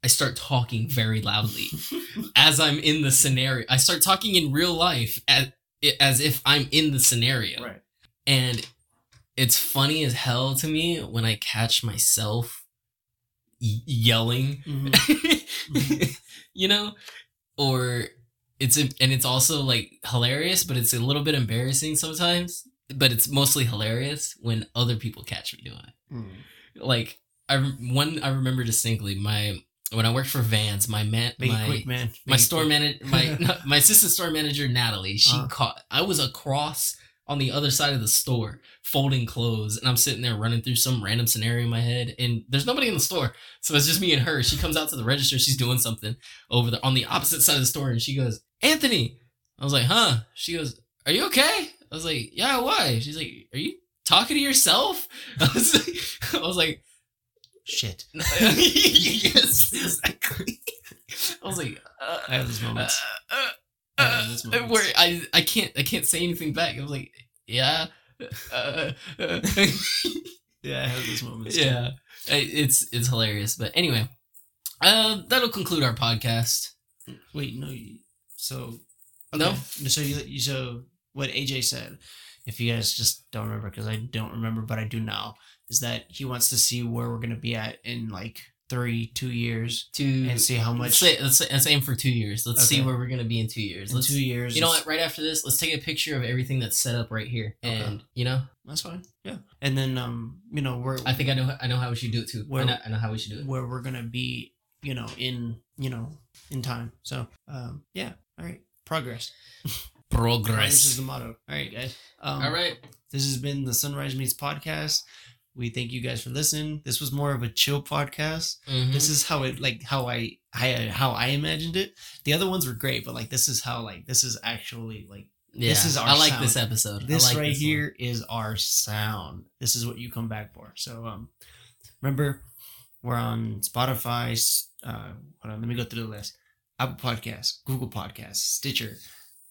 Speaker 2: I start talking very loudly (laughs) as I'm in the scenario. I start talking in real life as as if I'm in the scenario,
Speaker 1: Right.
Speaker 2: and it's funny as hell to me when I catch myself y- yelling
Speaker 1: Mhm. (laughs)
Speaker 2: you know or it's and it's also like hilarious but it's a little bit embarrassing sometimes but it's mostly hilarious when other people catch me doing it
Speaker 1: Mhm.
Speaker 2: like i one i remember distinctly my when i worked for vans my man
Speaker 1: Make
Speaker 2: my
Speaker 1: quick, man.
Speaker 2: my
Speaker 1: Make
Speaker 2: store manager my (laughs) no, my assistant store manager natalie she
Speaker 1: Uh-huh.
Speaker 2: caught i was across on the other side of the store folding clothes and i'm sitting there running through some random scenario in my head and there's nobody in the store so it's just me and her she comes out to the register she's doing something over there on the opposite side of the store and she goes anthony i was like huh she goes are you okay i was like yeah why she's like are you talking to yourself (laughs) i was like, I was like
Speaker 1: Shit. (laughs)
Speaker 2: yes, exactly. I was like, uh,
Speaker 1: I have those
Speaker 2: uh,
Speaker 1: moments.
Speaker 2: uh,
Speaker 1: I
Speaker 2: uh,
Speaker 1: moments.
Speaker 2: where I I can't I can't say anything back. I was like, yeah, uh, uh, (laughs)
Speaker 1: Yeah, I have those moments.
Speaker 2: yeah. It's it's hilarious. But anyway, uh, that'll conclude our podcast.
Speaker 1: Wait, no. You, so
Speaker 2: No?
Speaker 1: So you, you so what AJ said, if you guys just don't remember, because I don't remember, but I do now, is that he wants to see where we're gonna be at in like three, two years,
Speaker 2: To
Speaker 1: and see how
Speaker 2: let's
Speaker 1: much
Speaker 2: say, let's, say, let's aim for two years. Let's see where we're gonna be in two years.
Speaker 1: in
Speaker 2: Let's
Speaker 1: two years.
Speaker 2: You know what? Right after this, let's take a picture of everything that's set up right here,
Speaker 1: Okay.
Speaker 2: and you know,
Speaker 1: That's fine. Yeah, and then um, you know, we're
Speaker 2: I think I know I know how we should do it too. I
Speaker 1: Where-
Speaker 2: know, I know how we should do it.
Speaker 1: where we're gonna be, you know, in you know, in time. So um, yeah. All right, progress. (laughs) Progress This is the motto. All right, guys. Um,
Speaker 2: All right.
Speaker 1: This has been the Sunrise Meets podcast. We thank you guys for listening. This was more of a chill podcast.
Speaker 2: Mhm.
Speaker 1: This is how it like how I, I how I imagined it. The other ones were great, but like this is how like this is actually like
Speaker 2: yeah,
Speaker 1: this is our
Speaker 2: I like
Speaker 1: sound.
Speaker 2: this episode. I
Speaker 1: this
Speaker 2: like
Speaker 1: right
Speaker 2: this
Speaker 1: here is our sound. This is what you come back for. So um remember we're on Spotify, uh hold on, let me go through the list. Apple Podcasts, Google Podcasts, Stitcher,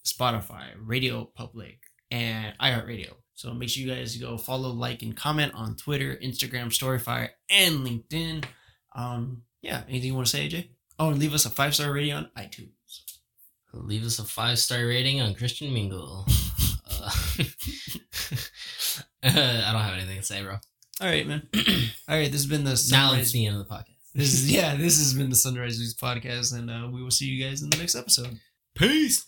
Speaker 1: Spotify, RadioPublic, and iHeartRadio. So make sure you guys go follow, like, and comment on Twitter, Instagram, Storyfire, and LinkedIn. Um, yeah. Anything you want to say, AJ? Oh, and leave us a five star rating on iTunes.
Speaker 2: Leave us a five star rating on Christian Mingle. (laughs) (laughs) uh, I don't have anything to say, bro.
Speaker 1: All right, man. All right, this has been the
Speaker 2: Now
Speaker 1: Sunrise.
Speaker 2: it's the end of the podcast.
Speaker 1: this is yeah, this has been the Sunrise News podcast, and uh, we will see you guys in the next episode.
Speaker 2: Peace.